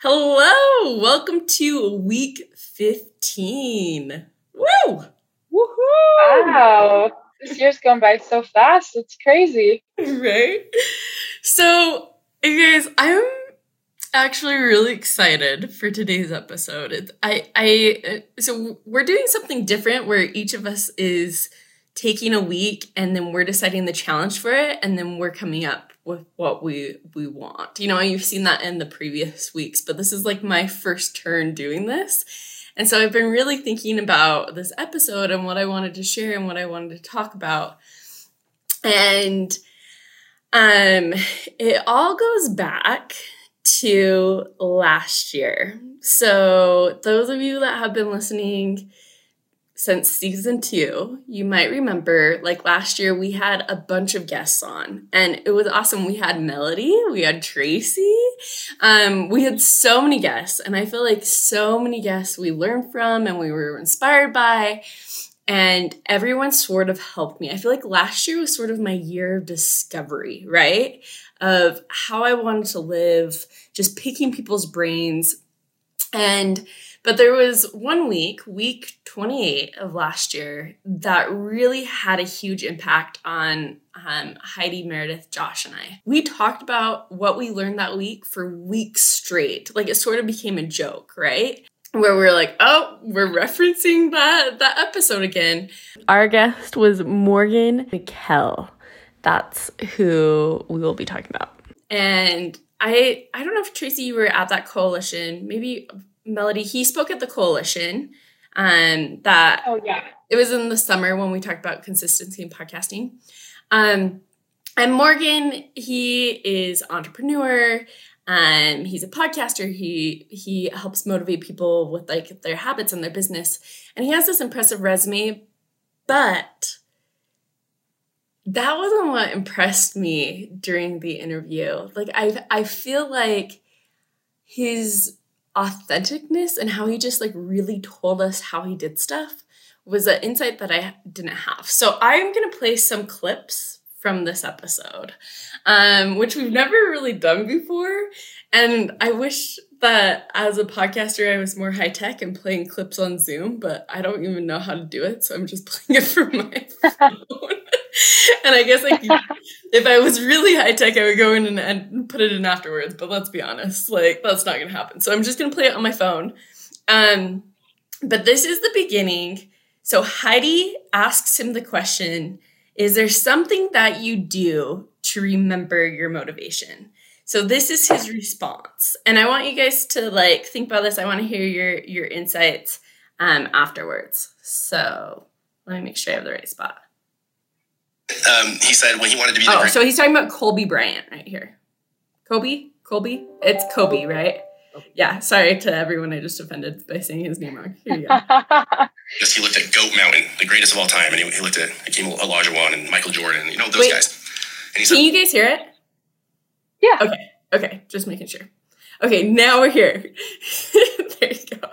Hello, welcome to week 15. Woo! Woohoo! Wow, this year's gone by so fast. It's crazy. Right? So, you guys, I'm actually really excited for today's episode. It, I, I, uh, so we're doing something different where each of us is taking a week and then we're deciding the challenge for it and then we're coming up with what we we want. You know, you've seen that in the previous weeks, but this is like my first turn doing this. And so I've been really thinking about this episode and what I wanted to share and what I wanted to talk about. And um it all goes back to last year. So those of you that have been listening since season two, you might remember like last year we had a bunch of guests on and it was awesome. We had Melody, we had Tracy, um, we had so many guests, and I feel like so many guests we learned from and we were inspired by. And everyone sort of helped me. I feel like last year was sort of my year of discovery, right? Of how I wanted to live, just picking people's brains. And but there was one week, week 28 of last year, that really had a huge impact on um, Heidi, Meredith, Josh, and I. We talked about what we learned that week for weeks straight. Like it sort of became a joke, right? Where we're like, oh, we're referencing that that episode again. Our guest was Morgan McKell. That's who we will be talking about. And I I don't know if Tracy you were at that coalition. Maybe Melody, he spoke at the coalition. Um, that oh yeah, it was in the summer when we talked about consistency in podcasting. Um, and Morgan, he is entrepreneur. Um, he's a podcaster. He he helps motivate people with like their habits and their business, and he has this impressive resume. But that wasn't what impressed me during the interview. Like I I feel like his authenticness and how he just like really told us how he did stuff was an insight that I didn't have. So I'm gonna play some clips from this episode, um, which we've never really done before. And I wish that as a podcaster, I was more high tech and playing clips on Zoom, but I don't even know how to do it. So I'm just playing it from my phone. and I guess like if I was really high tech, I would go in and, and, put it in afterwards. But let's be honest, like that's not gonna happen. So I'm just gonna play it on my phone. Um, but this is the beginning. So Heidi asks him the question: Is there something that you do to remember your motivation? So this is his response, and I want you guys to like think about this. I want to hear your your insights um, afterwards. So let me make sure I have the right spot um, he said when he wanted to be the oh, so he's talking about Kobe Bryant right here. Kobe? Kobe? It's Kobe, right? Yeah, sorry to everyone I just offended by saying his name wrong. Here you go. Just he looked at Goat Mountain, the greatest of all time, and he, he looked at Hakeem Olajuwon and Michael Jordan, you know those Wait, guys. And he said, Can you guys hear it? Yeah. Okay. Okay. Just making sure. Okay, now we're here. there you go.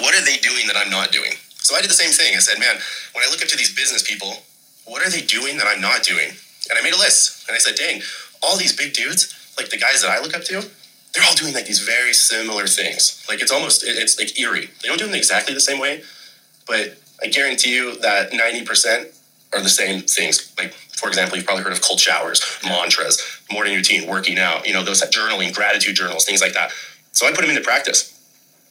What are they doing that I'm not doing? So I did the same thing. I said, man, when I look up to these business people what are they doing that I'm not doing? And I made a list and I said, dang, all these big dudes, like the guys that I look up to, they're all doing like these very similar things. Like it's almost, it's like eerie. They don't do them exactly the same way, but I guarantee you that 90% are the same things. Like, for example, you've probably heard of cold showers, mantras, morning routine, working out, you know, those journaling, gratitude journals, things like that. So I put them into practice.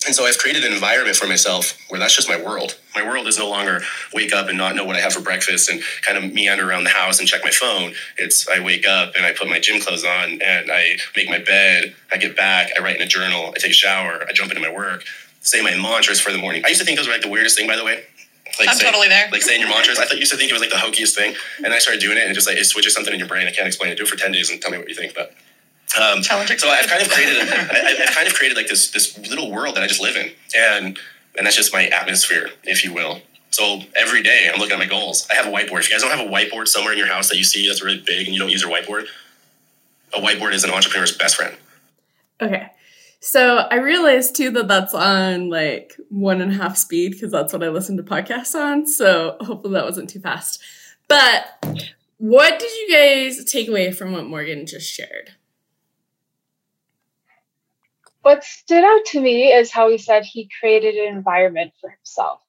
And so I've created an environment for myself where that's just my world. My world is no longer wake up and not know what I have for breakfast and kind of meander around the house and check my phone. It's I wake up and I put my gym clothes on and I make my bed. I get back, I write in a journal, I take a shower, I jump into my work, say my mantras for the morning. I used to think those were like the weirdest thing, by the way. Like I'm say- totally there. Like saying your mantras. I thought you used to think it was like the hokiest thing, and I started doing it, and it just like it switches something in your brain. I can't explain it. Do it for ten days and tell me what you think. But um, so I've kind of created, a, I, I've kind of created like this this little world that I just live in, and and that's just my atmosphere, if you will. So every day I'm looking at my goals. I have a whiteboard. If you guys don't have a whiteboard somewhere in your house that you see that's really big and you don't use your whiteboard, a whiteboard is an entrepreneur's best friend. Okay. So I realized too that that's on like one and a half speed because that's what I listen to podcasts on. So hopefully that wasn't too fast. But what did you guys take away from what Morgan just shared? What stood out to me is how he said he created an environment for himself.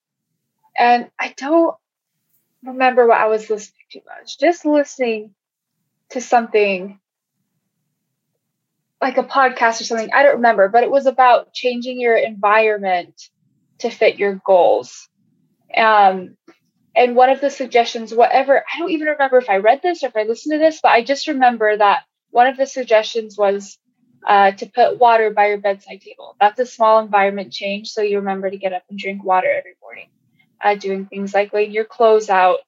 And I don't remember what I was listening to. much, just listening to something like a podcast or something. I don't remember, but it was about changing your environment to fit your goals. Um, and one of the suggestions, whatever, I don't even remember if I read this or if I listened to this, but I just remember that one of the suggestions was uh, to put water by your bedside table. That's a small environment change, so you remember to get up and drink water every morning. Uh, doing things like laying your clothes out,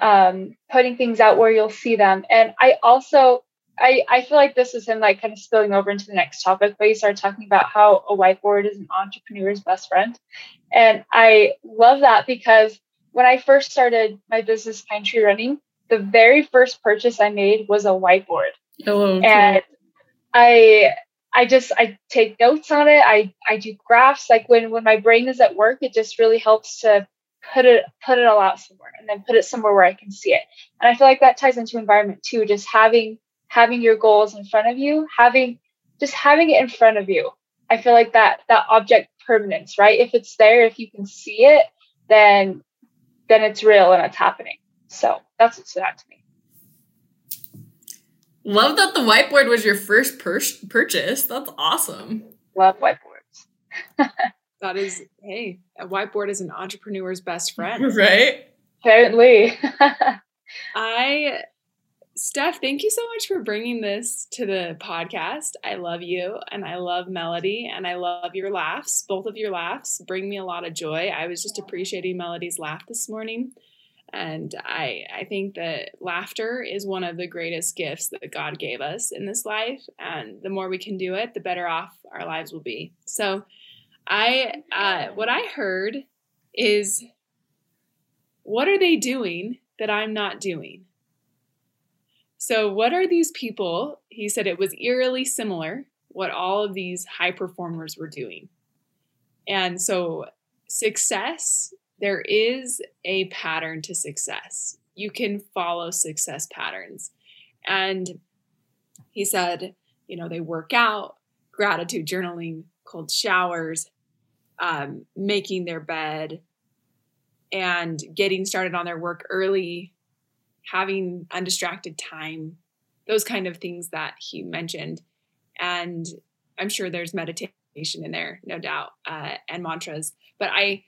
um, putting things out where you'll see them. And I also, I, I feel like this is him like kind of spilling over into the next topic, but you started talking about how a whiteboard is an entrepreneur's best friend. And I love that because when I first started my business Pine Tree Running, the very first purchase I made was a whiteboard Hello. and I I just I take notes on it. I I do graphs. Like when when my brain is at work, it just really helps to put it put it all out somewhere and then put it somewhere where I can see it. And I feel like that ties into environment too. Just having having your goals in front of you, having just having it in front of you. I feel like that that object permanence, right? If it's there, if you can see it, then then it's real and it's happening. So that's what stood out to me. Love that the whiteboard was your first pur- purchase. That's awesome. Love whiteboards. That is, hey, a whiteboard is an entrepreneur's best friend. Right? Apparently. I, Steph, thank you so much for bringing this to the podcast. I love you and I love Melody and I love your laughs. Both of your laughs bring me a lot of joy. I was just appreciating Melody's laugh this morning. And I, I think that laughter is one of the greatest gifts that God gave us in this life. And the more we can do it, the better off our lives will be. So, I, uh, what I heard is, what are they doing that I'm not doing? So, what are these people? He said it was eerily similar what all of these high performers were doing. And so, success, there is a pattern to success. You can follow success patterns. And he said, you know, they work out, gratitude journaling, cold showers, um, making their bed, and getting started on their work early, having undistracted time, those kind of things that he mentioned. And I'm sure there's meditation in there, no doubt, uh, and mantras. But I,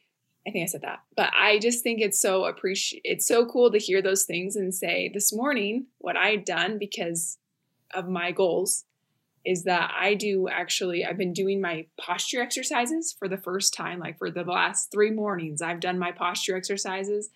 I think I said that. But I just think it's so appreciate. It's so cool to hear those things and say this morning what I'd done because of my goals is that I do actually, I've been doing my posture exercises for the first time, like for the last three mornings, I've done my posture exercises.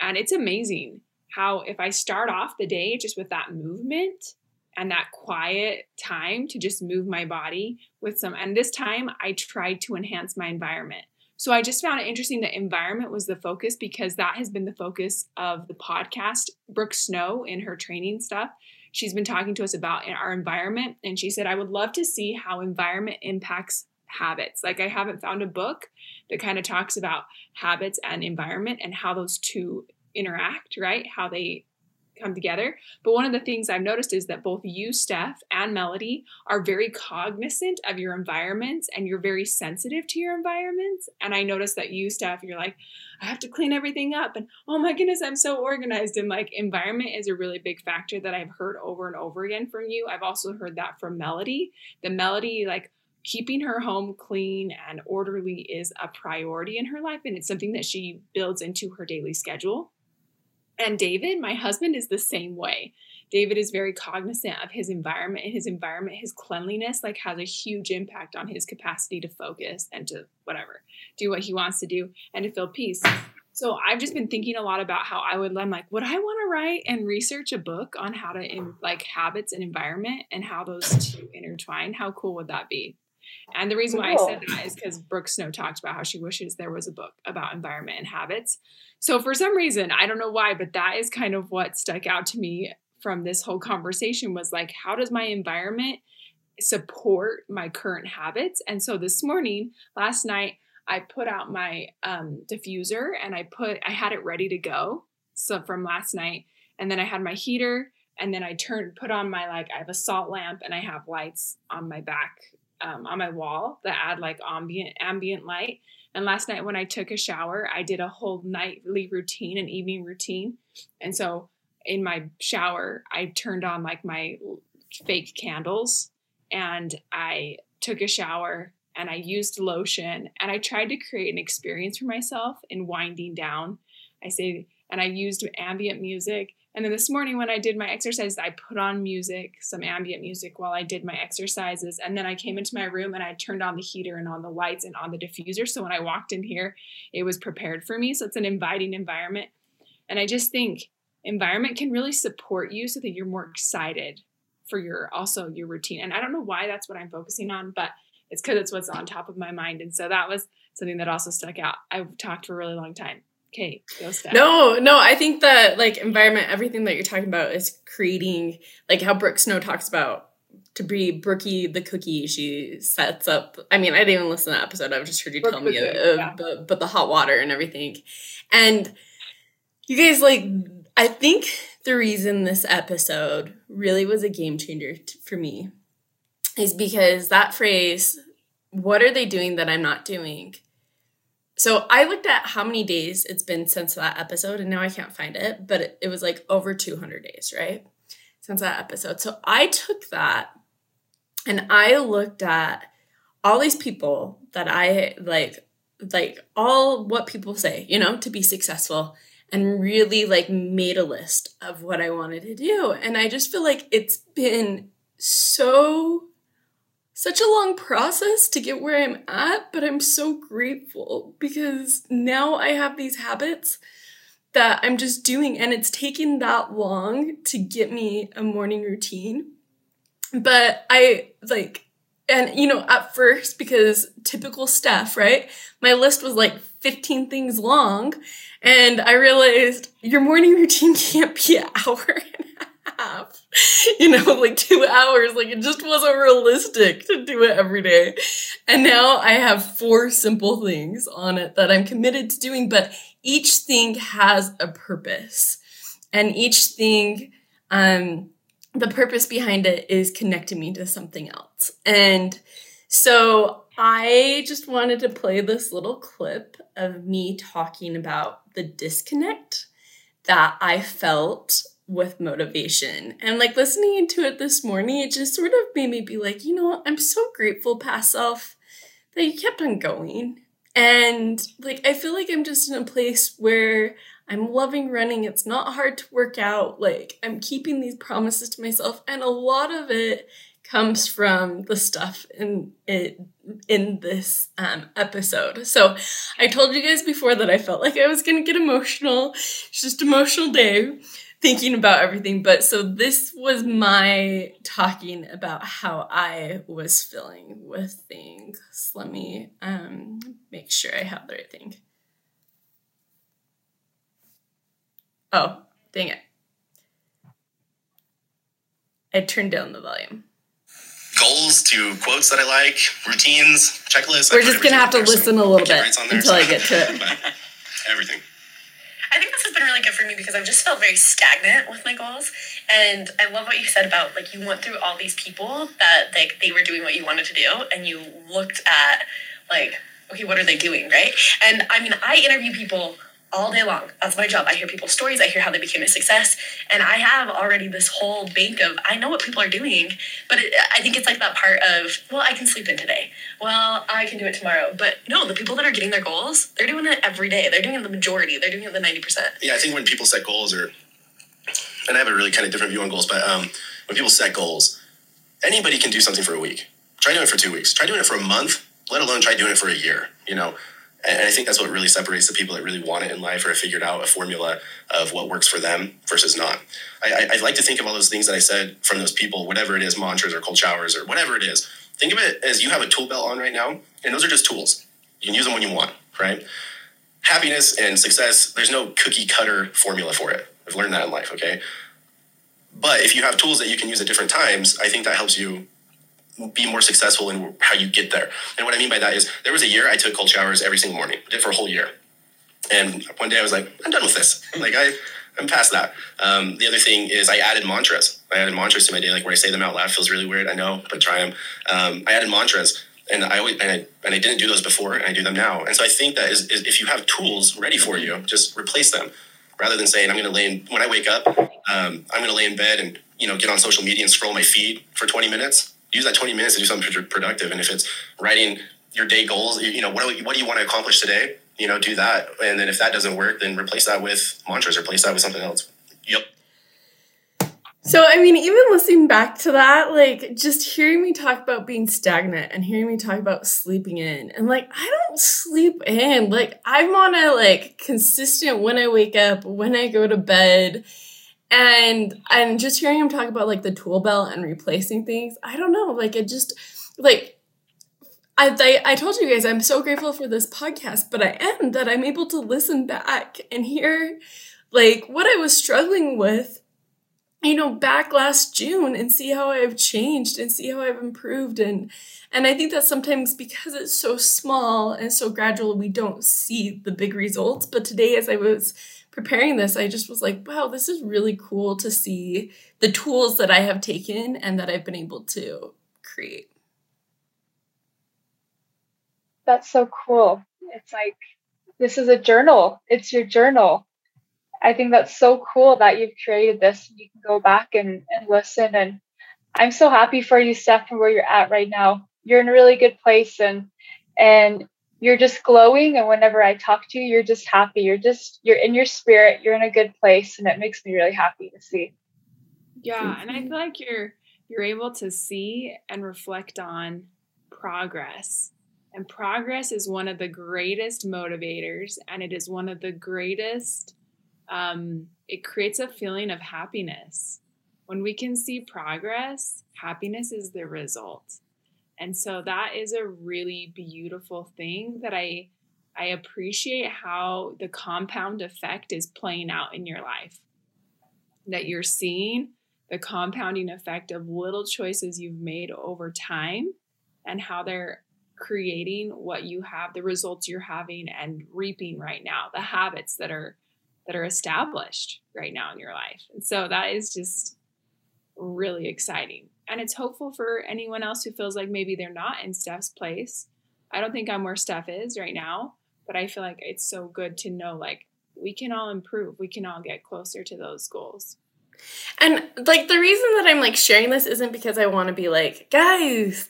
And it's amazing how, if I start off the day just with that movement and that quiet time to just move my body with some, and this time I tried to enhance my environment. So I just found it interesting that environment was the focus because that has been the focus of the podcast. Brooke Snow in her training stuff she's been talking to us about in our environment and she said i would love to see how environment impacts habits like i haven't found a book that kind of talks about habits and environment and how those two interact right how they come together but one of the things i've noticed is that both you steph and melody are very cognizant of your environments and you're very sensitive to your environments and i noticed that you steph you're like I have to clean everything up. And oh my goodness, I'm so organized. And like environment is a really big factor that I've heard over and over again from you. I've also heard that from Melody. The Melody, like keeping her home clean and orderly is a priority in her life. And it's something that she builds into her daily schedule. And David, my husband, is the same way. David is very cognizant of his environment and his environment, his cleanliness, like has a huge impact on his capacity to focus and to whatever, do what he wants to do and to feel peace. So I've just been thinking a lot about how I would. I'm like, would I want to write and research a book on how to in, like habits and environment and how those two intertwine? How cool would that be? And the reason why I said that is because Brooke Snow talked about how she wishes there was a book about environment and habits. So for some reason, I don't know why, but that is kind of what stuck out to me from this whole conversation was like, how does my environment support my current habits? And so this morning, last night, I put out my um, diffuser and I put I had it ready to go. So from last night, and then I had my heater, and then I turned put on my like I have a salt lamp and I have lights on my back um, on my wall that add like ambient ambient light. And last night when I took a shower, I did a whole nightly routine, an evening routine, and so in my shower, I turned on like my fake candles and I took a shower and I used lotion and I tried to create an experience for myself in winding down. I say, and I used ambient music. And then this morning when I did my exercises, I put on music, some ambient music while I did my exercises. And then I came into my room and I turned on the heater and on the lights and on the diffuser. So when I walked in here, it was prepared for me. So it's an inviting environment. And I just think environment can really support you so that you're more excited for your also your routine. And I don't know why that's what I'm focusing on, but it's because it's what's on top of my mind. And so that was something that also stuck out. I've talked for a really long time. Okay, go. No, no, I think that like environment, everything that you're talking about is creating like how Brooke Snow talks about to be Brookie the cookie. She sets up. I mean, I didn't even listen to that episode. I've just heard you Brooke tell me, uh, yeah. but but the hot water and everything, and you guys like. I think the reason this episode really was a game changer t- for me is because that phrase, what are they doing that I'm not doing? So I looked at how many days it's been since that episode, and now I can't find it, but it, it was like over 200 days, right? Since that episode. So I took that and I looked at all these people that I like, like all what people say, you know, to be successful and really like made a list of what I wanted to do. And I just feel like it's been so such a long process to get where I'm at, but I'm so grateful because now I have these habits that I'm just doing and it's taken that long to get me a morning routine. But I like and you know, at first because typical stuff, right? My list was like 15 things long and I realized your morning routine can't be an hour and half. You know, like two hours. Like it just wasn't realistic to do it every day. And now I have four simple things on it that I'm committed to doing, but each thing has a purpose. And each thing, um, the purpose behind it is connecting me to something else. And so I just wanted to play this little clip of me talking about the disconnect that I felt with motivation. And like listening to it this morning, it just sort of made me be like, you know? I'm so grateful, past self, that you kept on going. And like, I feel like I'm just in a place where I'm loving running. It's not hard to work out. Like, I'm keeping these promises to myself. And a lot of it comes from the stuff in it in this um, episode. So I told you guys before that I felt like I was gonna get emotional. It's just emotional day thinking about everything. But so this was my talking about how I was feeling with things. Let me um, make sure I have the right thing. Oh, dang it. I turned down the volume. Goals to quotes that I like, routines, checklists. We're just gonna have to there, so listen a little bit until I get to it. everything. I think this has been really good for me because I've just felt very stagnant with my goals. And I love what you said about like you went through all these people that like they were doing what you wanted to do and you looked at like, okay, what are they doing, right? And I mean, I interview people all day long. That's my job. I hear people's stories, I hear how they became a success. And I have already this whole bank of I know what people are doing, but it, I think it's like that part of, well, I can sleep in today. Well, I can do it tomorrow. But no, the people that are getting their goals, they're doing it every day. They're doing it the majority. They're doing it the 90%. yeah, I think when people set goals, or and I have a really kind of different view on goals, but um, when people set goals, anybody can do something for a week. Try doing it for two weeks. Try doing it for a month. Let alone try doing it for a year. You know, And I think that's what really separates the people that really want it in life or have figured out a formula of what works for them versus not. I, I, like to think of all those things that I said from those people, whatever it is, mantras or cold showers or whatever it is. Think of it as you have a tool belt on right now, and those are just tools. You can use them when you want, right? Happiness and success, there's no cookie cutter formula for it. I've learned that in life, okay? But if you have tools that you can use at different times, I think that helps you be more successful in how you get there. And what I mean by that is there was a year I took cold showers every single morning. Did for a whole year. And one day I was like, I'm done with this. Like I, I'm past that. Um, the other thing is I added mantras. I added mantras to my day, like where I say them out loud feels really weird. I know, but try them. Um, I added mantras, and I always and I, and I didn't do those before, and I do them now. And so I think that is, is if you have tools ready for you, just replace them, rather than saying I'm going to lay in when I wake up, um, I'm going to lay in bed and you know get on social media and scroll my feed for 20 minutes use that 20 minutes to do something productive. And if it's writing your day goals, you know, what do, what do you want to accomplish today? You know, do that. And then if that doesn't work, then replace that with mantras, replace that with something else. Yep. So, I mean, even listening back to that, like just hearing me talk about being stagnant and hearing me talk about sleeping in, and like, I don't sleep in. Like, I'm on a like consistent when I wake up, when I go to bed and and just hearing him talk about like the tool belt and replacing things i don't know like it just like I, I, I told you guys i'm so grateful for this podcast but i am that i'm able to listen back and hear like what i was struggling with you know back last june and see how i've changed and see how i've improved. And and i think that sometimes because it's so small and so gradual we don't see the big results. But today as i was preparing this, I just was like, wow, this is really cool to see the tools that I have taken and that I've been able to create. That's so cool. It's like, this is a journal, it's your journal. I think that's so cool that you've created this you can go back and, and listen. And I'm so happy for you, Steph, where you're at right now. You're in a really good place and and you're just glowing and whenever i talk to you you're just happy. You're just you're in your spirit. You're in a good place and it makes me really happy to see. Yeah and i feel like you're you're able to see and reflect on progress. And progress is one of the greatest motivators and it is one of the greatest um, it creates a feeling of happiness. When we can see progress happiness is the result and so that is a really beautiful thing that I I appreciate how the compound effect is playing out in your life. That you're seeing the compounding effect of little choices you've made over time and how they're creating what you have the results you're having and reaping right now the habits that are that are established right now in your life and so that is just really exciting and it's hopeful for anyone else who feels like maybe they're not in Steph's place. I don't think I'm where Steph is right now, but I feel like it's so good to know like we can all improve. We can all get closer to those goals. And like the reason that I'm like sharing this isn't because I want to be like, guys,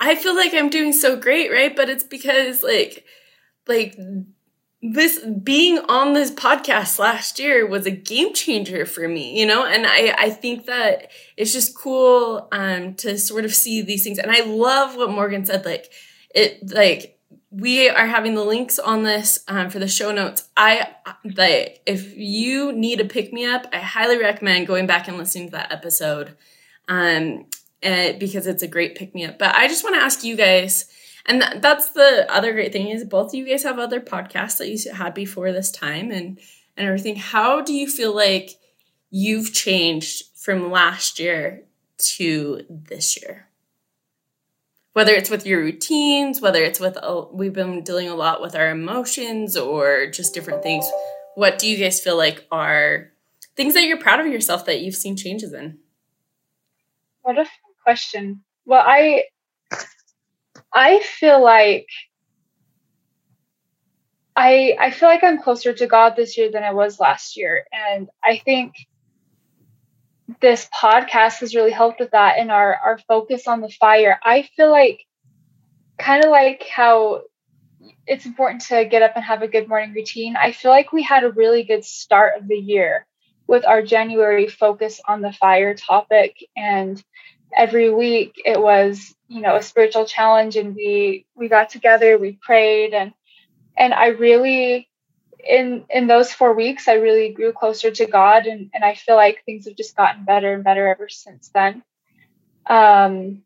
I feel like I'm doing so great, right? But it's because like like this being on this podcast last year was a game changer for me you know? And i i think that it's just cool um to sort of see these things. And i love what morgan said like it like we are having the links on this um, for the show notes. I like if you need a pick me up i highly recommend going back and listening to that episode um and, because it's a great pick me up. But i just want to ask you guys and th- that's the other great thing is both of you guys have other podcasts that you had before this time and and everything. How do you feel like you've changed from last year to this year? Whether it's with your routines whether it's with uh, we've been dealing a lot with our emotions or just different things. What do you guys feel like are things that you're proud of yourself that you've seen changes in? What a question. Well i I feel like I I feel like I'm closer to God this year than I was last year. And I think this podcast has really helped with that and our our focus on the fire. I feel like kind of like how it's important to get up and have a good morning routine. I feel like we had a really good start of the year with our January focus on the fire topic and every week it was you know a spiritual challenge and we we got together we prayed and and I really in in those four weeks I really grew closer to God and, and I feel like things have just gotten better and better ever since then. Um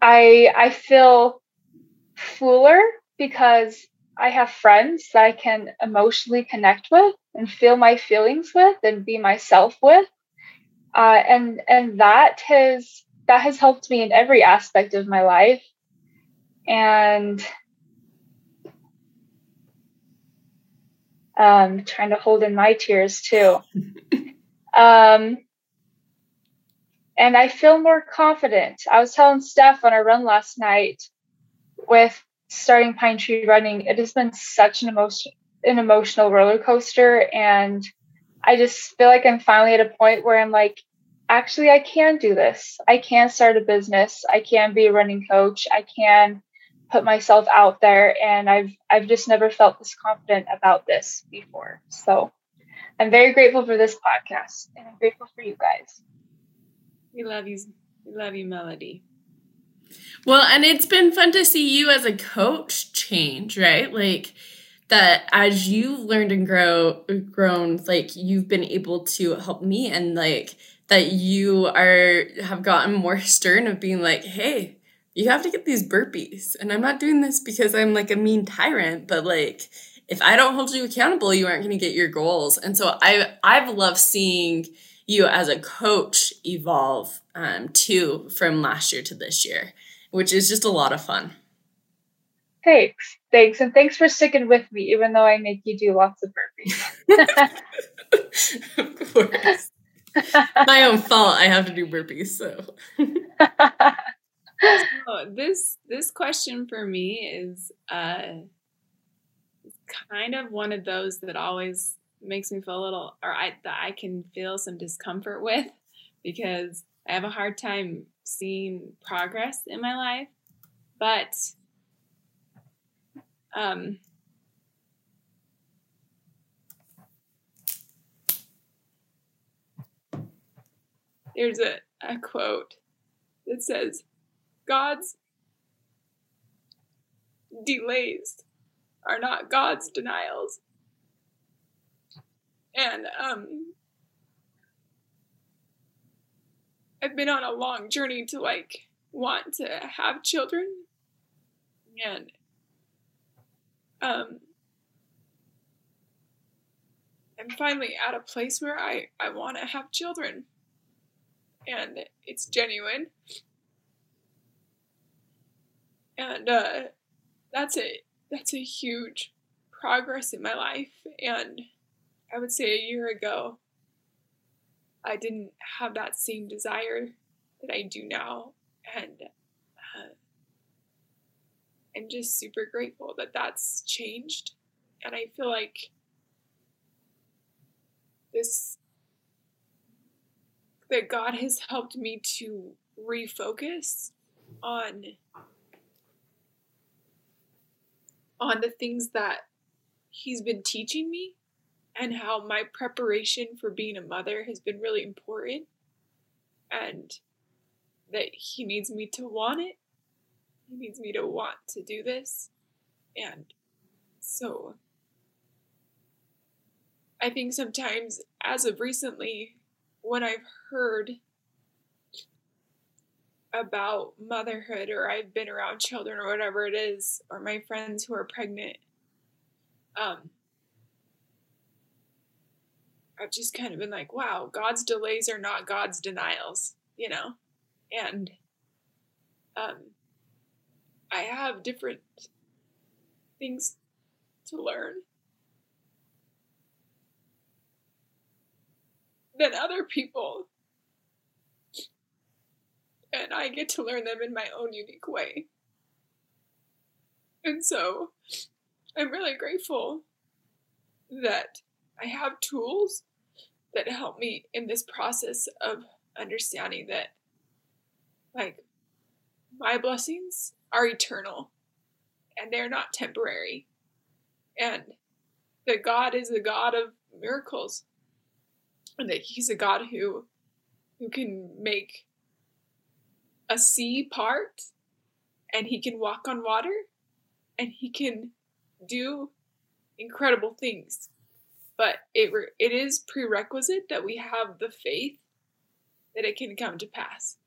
I I feel fuller because I have friends that I can emotionally connect with and feel my feelings with and be myself with. Uh, and and that has that has helped me in every aspect of my life. And um, trying to hold in my tears too. um, and I feel more confident. I was telling Steph on our run last night with starting Pine Tree Running, it has been such an emotion an emotional roller coaster and I just feel like I'm finally at a point where I'm like, actually I can do this. I can start a business. I can be a running coach. I can put myself out there and I've I've just never felt this confident about this before. So I'm very grateful for this podcast and I'm grateful for you guys. We love you. We love you, Melody. Well, and it's been fun to see you as a coach change, right? Like that as you've learned and grow grown, like you've been able to help me and like that you are have gotten more stern of being like, hey, you have to get these burpees. And I'm not doing this because I'm like a mean tyrant, but like if I don't hold you accountable, you aren't going to get your goals. And so I I've loved seeing you as a coach evolve um, too from last year to this year, which is just a lot of fun. Thanks. Thanks. And thanks for sticking with me, even though I make you do lots of burpees. of course. My own fault. I have to do burpees. So. so this this question for me is uh, kind of one of those that always makes me feel a little, or I that I can feel some discomfort with because I have a hard time seeing progress in my life, but um, there's a, a quote that says, God's delays are not God's denials. And um, I've been on a long journey to like want to have children. And um, I'm finally at a place where I, I want to have children. And it's genuine. And uh, that's a that's a huge progress in my life. And I would say a year ago, I didn't have that same desire that I do now. And I'm just super grateful that that's changed. And I feel like this, that God has helped me to refocus on on the things that he's been teaching me and how my preparation for being a mother has been really important and that he needs me to want it he needs me to want to do this. And so I think sometimes, as of recently, when I've heard about motherhood or I've been around children or whatever it is, or my friends who are pregnant, um, I've just kind of been like, wow, God's delays are not God's denials, you know? And um, I have different things to learn than other people. And I get to learn them in my own unique way. And so I'm really grateful that I have tools that help me in this process of understanding that, like, my blessings are eternal and they're not temporary. And that God is the God of miracles. And that He's a God who who can make a sea part and he can walk on water and he can do incredible things. But it it is prerequisite that we have the faith that it can come to pass.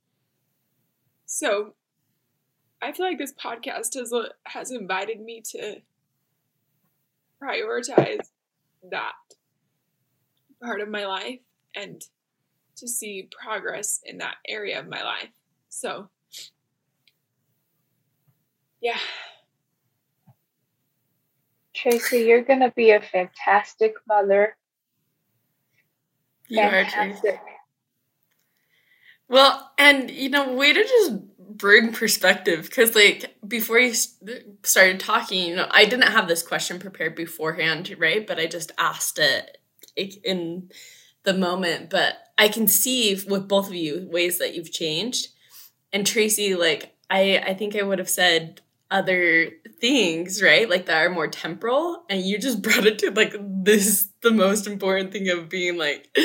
So I feel like this podcast has uh, has invited me to prioritize that part of my life and to see progress in that area of my life. So yeah. Tracy, you're gonna be a fantastic mother. You are Tracy. Well, and you know, way to just bring perspective because, like, before you started talking, you know, I didn't have this question prepared beforehand, right? But I just asked it in the moment. But I can see with both of you ways that you've changed. And Tracy, like, I I think I would have said other things, right? Like that are more temporal, and you just brought it to like this the most important thing of being like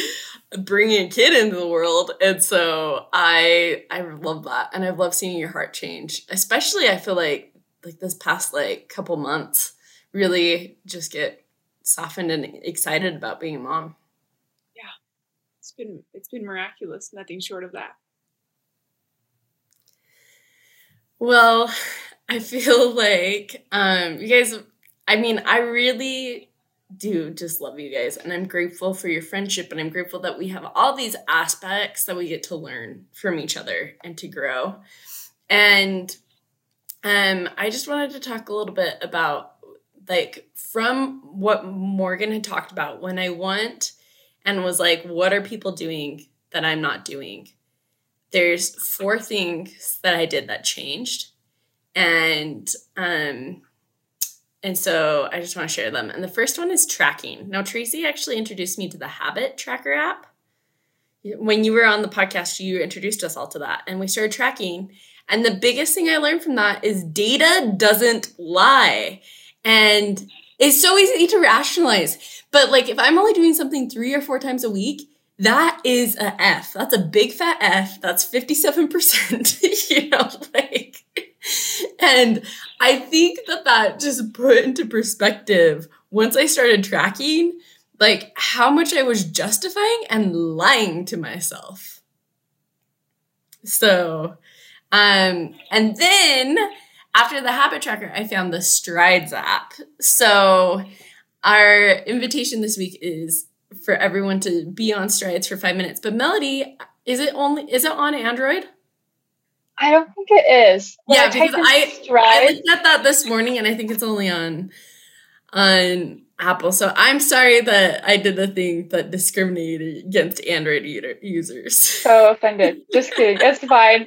bringing a kid into the world and so i i love that and i've loved seeing your heart change especially i feel like like this past like couple months really just get softened and excited about being a mom Yeah. It's been it's been miraculous, nothing short of that. well i feel like um you guys i mean i really do just love you guys and i'm grateful for your friendship and i'm grateful that we have all these aspects that we get to learn from each other and to grow. And um i just wanted to talk a little bit about like from what morgan had talked about when i went and was like what are people doing that i'm not doing? There's four things that i did that changed. And um and so I just want to share them. And the first one is tracking. Now, Tracy actually introduced me to the Habit Tracker app. When you were on the podcast, you introduced us all to that, and we started tracking. And the biggest thing I learned from that is data doesn't lie. And it's so easy to rationalize. But like if I'm only doing something three or four times a week, that is a F. That's a big fat F. That's 57%, you know, like and I think that that just put into perspective once I started tracking, like how much I was justifying and lying to myself. So, um, and then after the habit tracker, I found the Strides app. So, our invitation this week is for everyone to be on Strides for five minutes. But Melody, is it only is it on Android? I don't think it is. When Yeah, I because I- I Stride, looked at that this morning, and I think it's only on on Apple. So I'm sorry that I did the thing that discriminated against Android users. so offended. Just kidding. It's fine.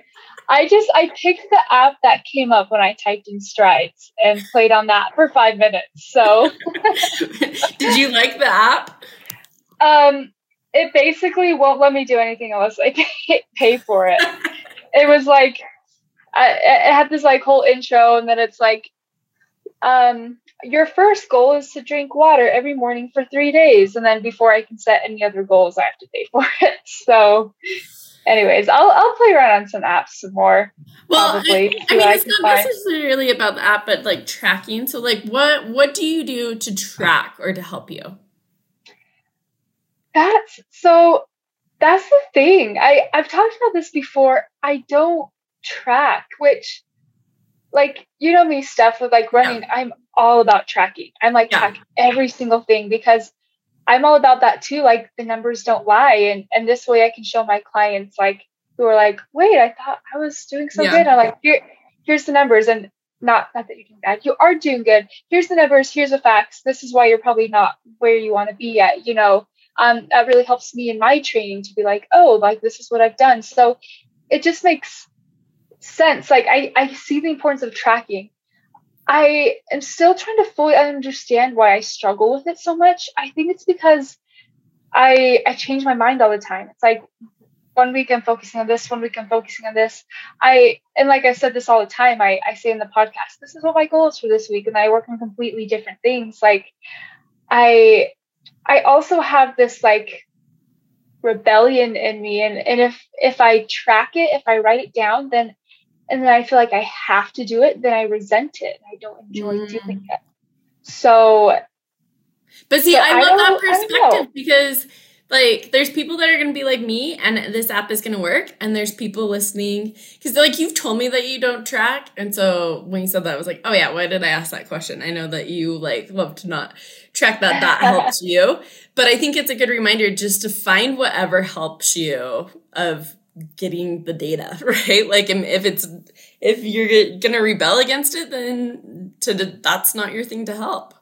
I just I picked the app that came up when I typed in strides and played on that for five minutes. So did you like the app? um it basically won't let me do anything unless I pay, pay for it. It was like I, it had this like whole intro and then it's like um your first goal is to drink water every morning for three days and then before I can set any other goals I have to pay for it. So anyways, I'll I'll play around on some apps some more. Well, Probably. I, I mean, I it's not find. necessarily about the app, but like tracking. So, like, what what do you do to track or to help you? That's so that's the thing. I I've talked about this before. I don't track, which like you know me stuff with like running, I'm all about tracking. I'm like Yeah. track every single thing because I'm all about that too. Like the numbers don't lie and and this way I can show my clients like who are like, wait, I thought I was doing so Yeah. good. I'm like, here here's the numbers and not not that you're doing bad. You are doing good. Here's the numbers, here's the facts. This is why you're probably not where you want to be yet, you know um, that really helps me in my training to be like, oh, like this is what I've done. So it just makes sense. Like I, I see the importance of tracking. I am still trying to fully understand why I struggle with it so much. I think it's because I I change my mind all the time. It's like one week I'm focusing on this, one week I'm focusing on this. I and like I said this all the time, I, I say in the podcast, this is what my goal is for this week, and I work on completely different things. Like I I also have this like rebellion in me and, and if if I track it, if I write it down, then and then I feel like I have to do it, then I resent it. I don't enjoy Mm. doing it. So, But see, So I I love that perspective because like there's people that are going to be like me and this app is going to work and there's people listening cuz like you've told me that you don't track and so when you said that I was like, "Oh yeah, why did I ask that question?" I know that you like love to not track that that helps you. But I think it's a good reminder just to find whatever helps you of getting the data, right? Like if it's if you're going to rebel against it then to that's not your thing to help.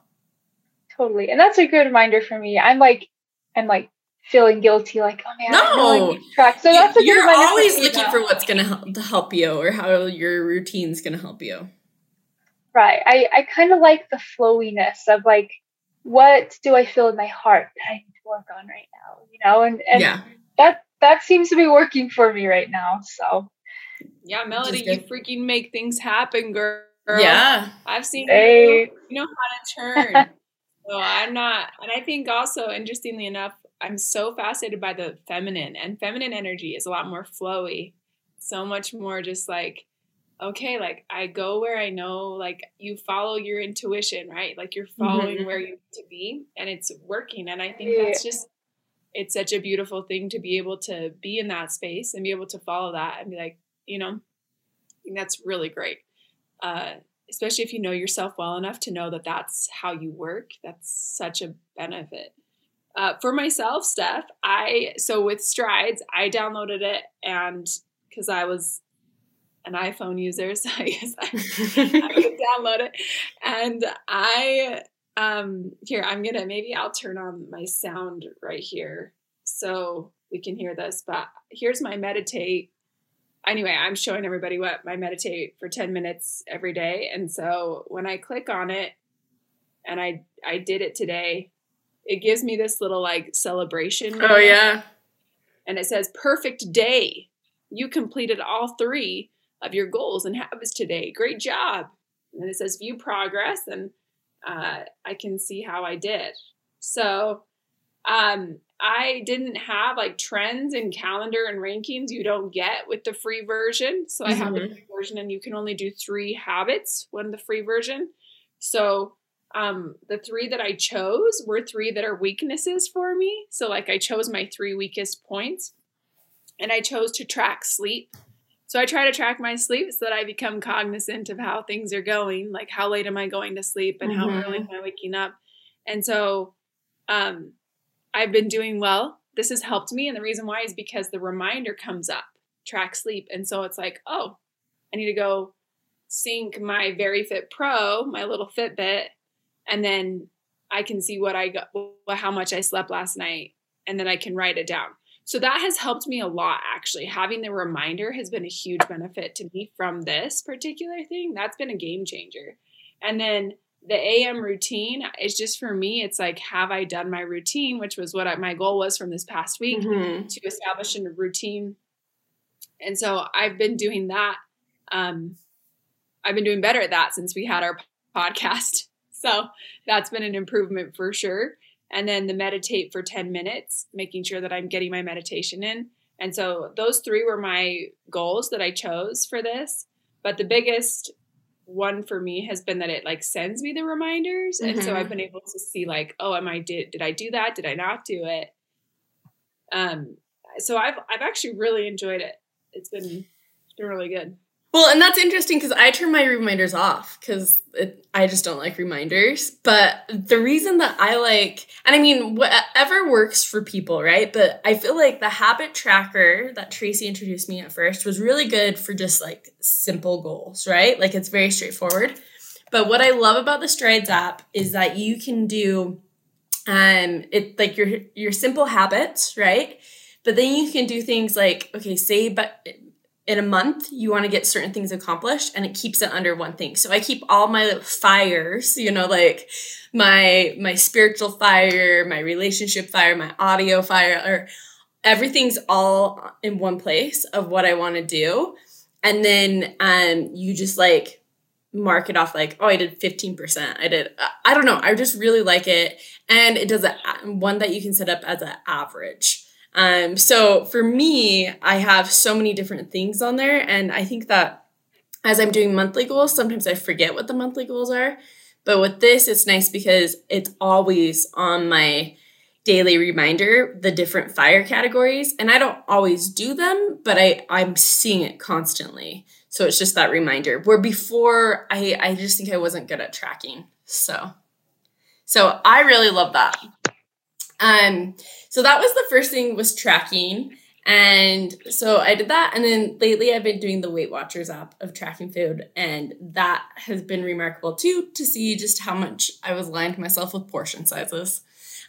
totally. And that's a good reminder for me. I'm like, I'm like feeling guilty, like, oh man, I know I No. track. So that's a good You're reminder for always me, looking for what's going to help to help you or how your routine's going to help you. Right. I, I kind of like the flowiness of like, what do I feel in my heart that I need to work on right now? You know, and, and yeah. that that seems to be working for me right now. So Yeah, Melody, you freaking make things happen, girl. Yeah. I've seen Hey. you, you know how to turn. so I'm not, and I think also, interestingly enough, I'm so fascinated by the feminine, and feminine energy is a lot more flowy, so much more just like, okay, like I go where I know, like you follow your intuition, right? Like you're following Mhm. where you need to be, and it's working. And I think that's just, it's such a beautiful thing to be able to be in that space and be able to follow that and be like, you know, I think that's really great. Uh, especially if you know yourself well enough to know that that's how you work. That's such a benefit. Uh, for myself, Steph, I so with Strides, I downloaded it and because I was an iPhone user, so I guess I, I would download it. And I um here I'm gonna maybe I'll turn on my sound right here so we can hear this. But here's my meditate anyway, I'm showing everybody what my meditate for 10 minutes every day. And so when I click on it and I I did it today, it gives me this little like celebration. Oh yeah. And it says perfect day. You completed all three of your goals and habits today. Great job. And then it says view progress and uh, I can see how I did. So um, I didn't have like trends and calendar and rankings you don't get with the free version. So I have the Mhm. free version and you can only do three habits when the free version. So um, the three that I chose were three that are weaknesses for me. So like I chose my three weakest points and I chose to track sleep. So I try to track my sleep so that I become cognizant of how things are going, like how late am I going to sleep and how Mhm. early am I waking up. And so um, I've been doing well. This has helped me. And the reason why is because the reminder comes up, track sleep. And so it's like, oh, I need to go sync my Very Fit Pro, my little Fitbit, and then I can see what I got, how much I slept last night, and then I can write it down. So that has helped me a lot, actually. Having the reminder has been a huge benefit to me from this particular thing. That's been a game changer. And then the AM routine is just for me, it's like, have I done my routine, which was what I, my goal was from this past week Mhm. to establish a routine. And so I've been doing that. Um, I've been doing better at that since we had our podcast. So that's been an improvement for sure. And then the meditate for 10 minutes, making sure that I'm getting my meditation in. And so those three were my goals that I chose for this. But the biggest one for me has been that it like sends me the reminders. And so. I've been able to see like, oh, am I did did I do that? Did I not do it? Um so I've I've actually really enjoyed it. It's been it's been really good. Well, and that's interesting because I turn my reminders off because I just don't like reminders. But the reason that I like, and I mean, whatever works for people, right? But I feel like the habit tracker that Tracy introduced me at first was really good for just like simple goals, right? Like it's very straightforward. But what I love about the Strides app is that you can do um it like your your simple habits, right? But then you can do things like, okay, say but in a month you want to get certain things accomplished and it keeps it under one thing. So i keep all my fires you know like my my spiritual fire my relationship fire my audio fire or everything's all in one place of what i want to do. And then um you just like mark it off like oh i did 15% i did i don't know i just really like it and it does a one that you can set up as an average um, so for me, I have so many different things on there, and I think that as I'm doing monthly goals, sometimes I forget what the monthly goals are. But with this, it's nice because it's always on my daily reminder the different fire categories and i don't always do them but i i'm seeing it constantly. So it's just that reminder where before i i just think i wasn't good at tracking. So so i really love that um so that was the first thing was tracking and so I did that. And then lately I've been doing the Weight Watchers app of tracking food. And that has been remarkable too to see just how much I was lying to myself with portion sizes.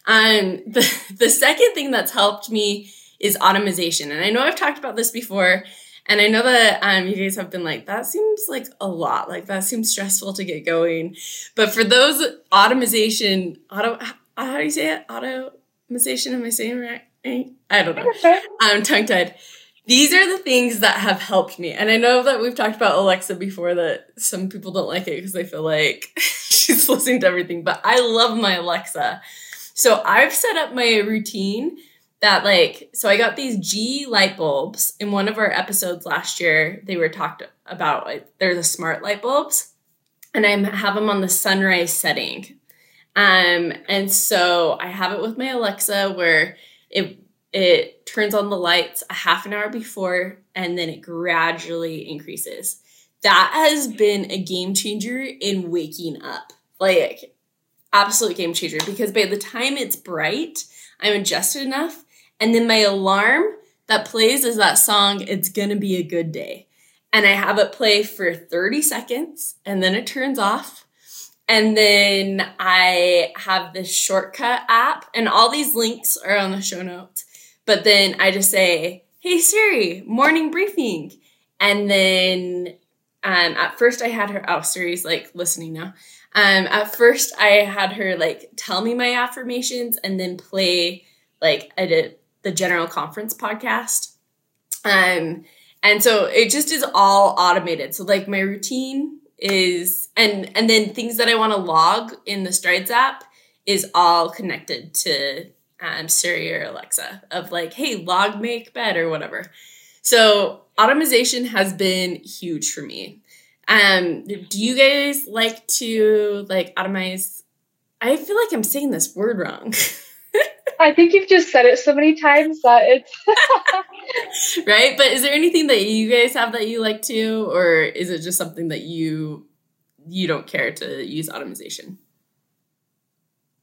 Um, the, the second thing that's helped me is automation. And I know I've talked about this before. And I know that um, you guys have been like, that seems like a lot. Like that seems stressful to get going. But for those automation, auto, how do you say it? Am I saying right? I don't know. I'm tongue tied. These are the things that have helped me. And I know that we've talked about Alexa before that some people don't like it because they feel like she's listening to everything, but I love my Alexa. So I've set up my routine that like so I got these G light bulbs in one of our episodes last year. They were talked about like they're the smart light bulbs and I have them on the sunrise setting. Um and so I have it with my Alexa where it it turns on the lights a half an hour before and then it gradually increases. That has been a game changer in waking up. Like absolute game changer because by the time it's bright, I'm adjusted enough and then my alarm that plays is that song it's to be a good day. And I have it play for 30 seconds and then it turns off and then I have this shortcut app, and all these links are on the show notes. But then I just say, Hey Siri, morning briefing. And then um, at first I had her, oh, Siri's like listening now. Um, at first I had her like tell me my affirmations and then play like I did the general conference podcast. Um, and so it just is all automated. So like my routine is and and then things that I want to log in the Strides app is all connected to um, Siri or Alexa of like, hey, log make bed or whatever. So automation has been huge for me. Um, do you guys like to like automize? I feel like I'm saying this word wrong. I think you've just said it so many times that it's right. But is there anything that you guys have that you like to, or is it just something that you you don't care to use automation?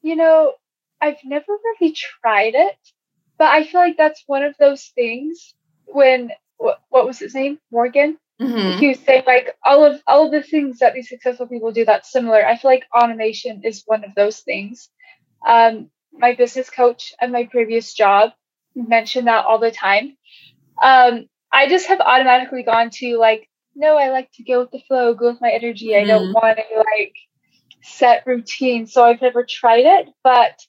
You know, I've never really tried it, but I feel like that's one of those things when what, what was his name Morgan Mm-hmm. He was saying like all of all of the things that these successful people do that's similar. I feel like automation is one of those things. Um, my business coach at my previous job mentioned that all the time. Um, I just have automatically gone to like, no, I like to go with the flow, go with my energy. Mm-hmm. I don't mm-hmm. want to like set routine. So I've never tried it, but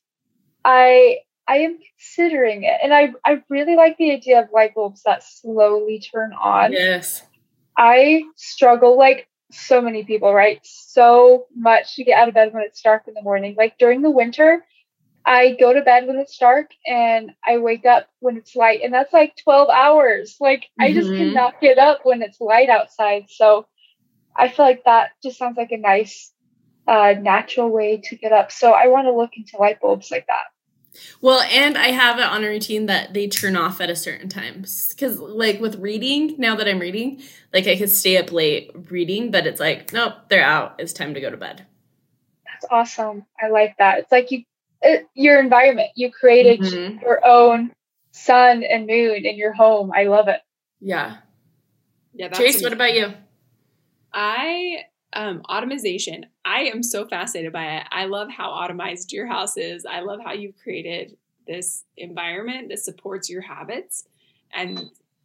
I I am considering it. And I I really like the idea of light bulbs that slowly turn on. Yes. I struggle like so many people, right? So much to get out of bed when it's dark in the morning. Like during the winter, I go to bed when it's dark and I wake up when it's light, and that's like 12 hours. Like, mm-hmm. I just mm-hmm. cannot get up when it's light outside. So, I feel like that just sounds like a nice, uh, natural way to get up. So, I want to look into light bulbs like that. Well, and I have it on a routine that they turn off at a certain time. Because, like, with reading, now that I'm reading, like, I could stay up late reading, but it's like, nope, they're out. It's time to go to bed. That's awesome. I like that. It's like you it, your environment. You created mm-hmm. your own sun and moon in your home. I love it. Yeah. Yeah. Chase, amazing. what about you? I um automation. I am so fascinated by it. I love how automized your house is. I love how you've created this environment that supports your habits. And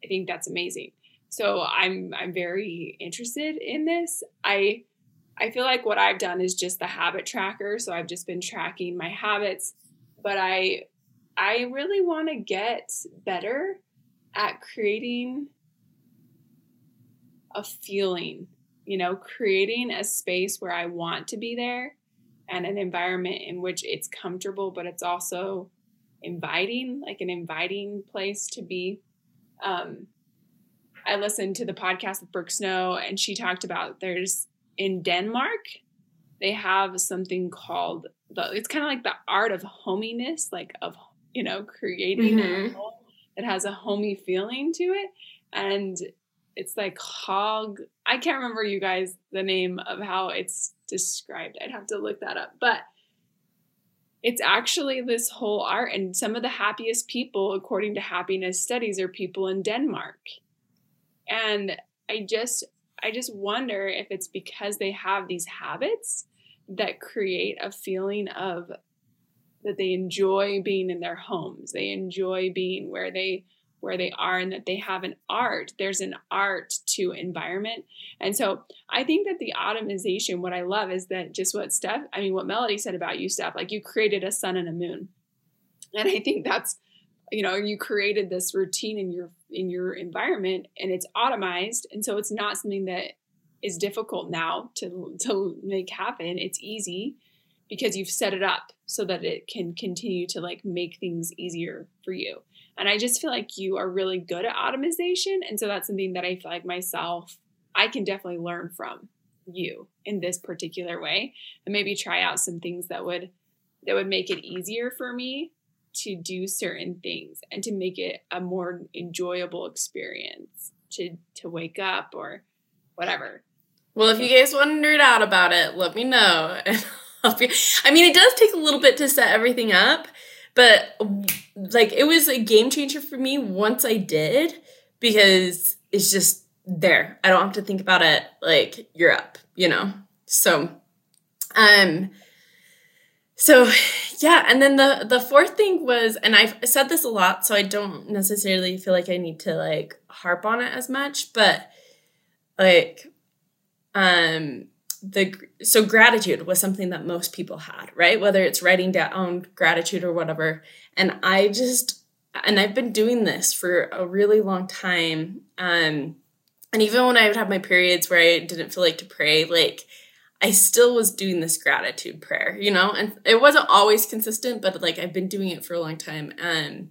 I think that's amazing. So I'm I'm very interested in this. I I feel like what I've done is just the habit tracker. So I've just been tracking my habits, but I I really want to get better at creating a feeling, you know, creating a space where I want to be there and an environment in which it's comfortable, but it's also inviting, like an inviting place to be. Um, I listened to the podcast with Brooke Snow, and she talked about there's in Denmark, they have something called the it's kind of like the art of hominess, like of you know, creating Mhm. a home that has a homey feeling to it. And it's like hog I can't remember you guys the name of how it's described. I'd have to look that up. But it's actually this whole art and some of the happiest people according to happiness studies are people in Denmark. And I just I just wonder if it's because they have these habits that create a feeling of that they enjoy being in their homes. They enjoy being where they where they are and that they have an art. There's an art to environment. And so I think that the automation, what I love is that just what Steph, I mean, what Melody said about you, Steph, like you created a sun and a moon. And I think that's, you know, you created this routine in your in your environment and it's automized. And so it's not something that is difficult now to to make happen. It's easy because you've set it up so that it can continue to like make things easier for you. And I just feel like you are really good at automation. And so that's something that I feel like myself, I can definitely learn from you in this particular way and maybe try out some things that would that would make it easier for me to do certain things and to make it a more enjoyable experience to to wake up or whatever. Well, if you guys want to nerd out about it, let me know. Be, I mean, it does take a little bit to set everything up, but like it was a game changer for me once I did because it's just there. I don't have to think about it like you're up, you know? So, um, so yeah, and then the the fourth thing was, and I've said this a lot, so I don't necessarily feel like I need to like harp on it as much, but like um the so gratitude was something that most people had right? Whether it's writing down gratitude or whatever. And i just and i've been doing this for a really long time um and even when i would have my periods where i didn't feel like to pray like i still was doing this gratitude prayer you know and it wasn't always consistent but like i've been doing it for a long time um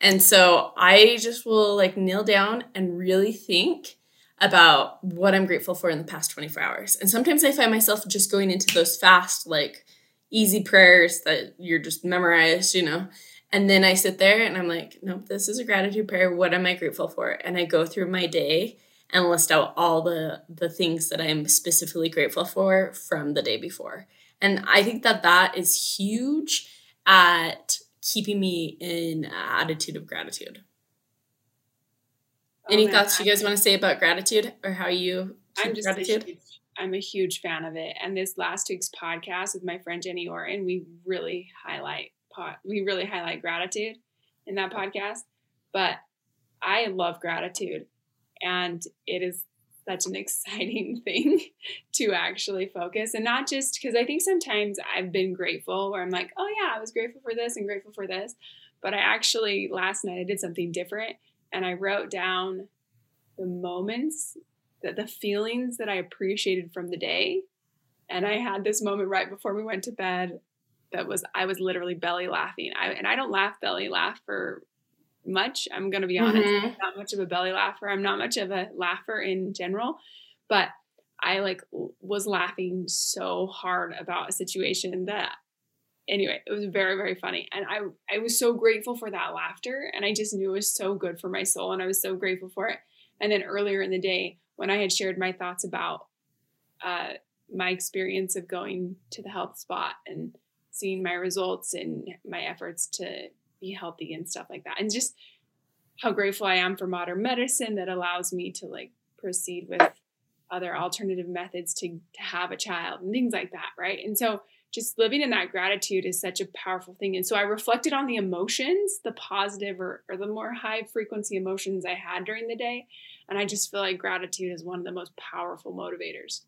and so i just will like kneel down and really think about what I'm grateful for in the past 24 hours. And sometimes I find myself just going into those fast, like easy prayers that you're just memorized, you know. And then I sit there and I'm like, nope, this is a gratitude prayer. What am I grateful for? And I go through my day and list out all the the things that I'm specifically grateful for from the day before. And I think that that is huge at keeping me in attitude of gratitude. Oh, Any Oh, man, thoughts you guys I'm- want to say about gratitude or how you I'm just gratitude? huge, I'm a huge fan of it. And this last week's podcast with my friend Jenny Orton, we really highlight pot we really highlight gratitude in that podcast. But I love gratitude and it is such an exciting thing to actually focus and not just because I think sometimes I've been grateful where I'm like, oh yeah, I was grateful for this and grateful for this. But I actually last night I did something different and I wrote down the moments that the feelings that I appreciated from the day. And I had this moment right before we went to bed that was I was literally belly laughing. I, and I don't laugh belly laugh for much. I'm going to be honest. Mhm. I'm not much of a belly laugher. I'm not much of a laugher in general, but I like was laughing so hard about a situation that anyway, it was very very funny and I I was so grateful for that laughter and I just knew it was so good for my soul and I was so grateful for it. And then earlier in the day when I had shared my thoughts about uh, my experience of going to the health spot and seeing my results and my efforts to be healthy and stuff like that and just how grateful I am for modern medicine that allows me to like proceed with other alternative methods to, to have a child and things like that, right? And so just living in that gratitude is such a powerful thing. And so I reflected on the emotions, the positive or, or the more high frequency emotions I had during the day. And I just feel like gratitude is one of the most powerful motivators.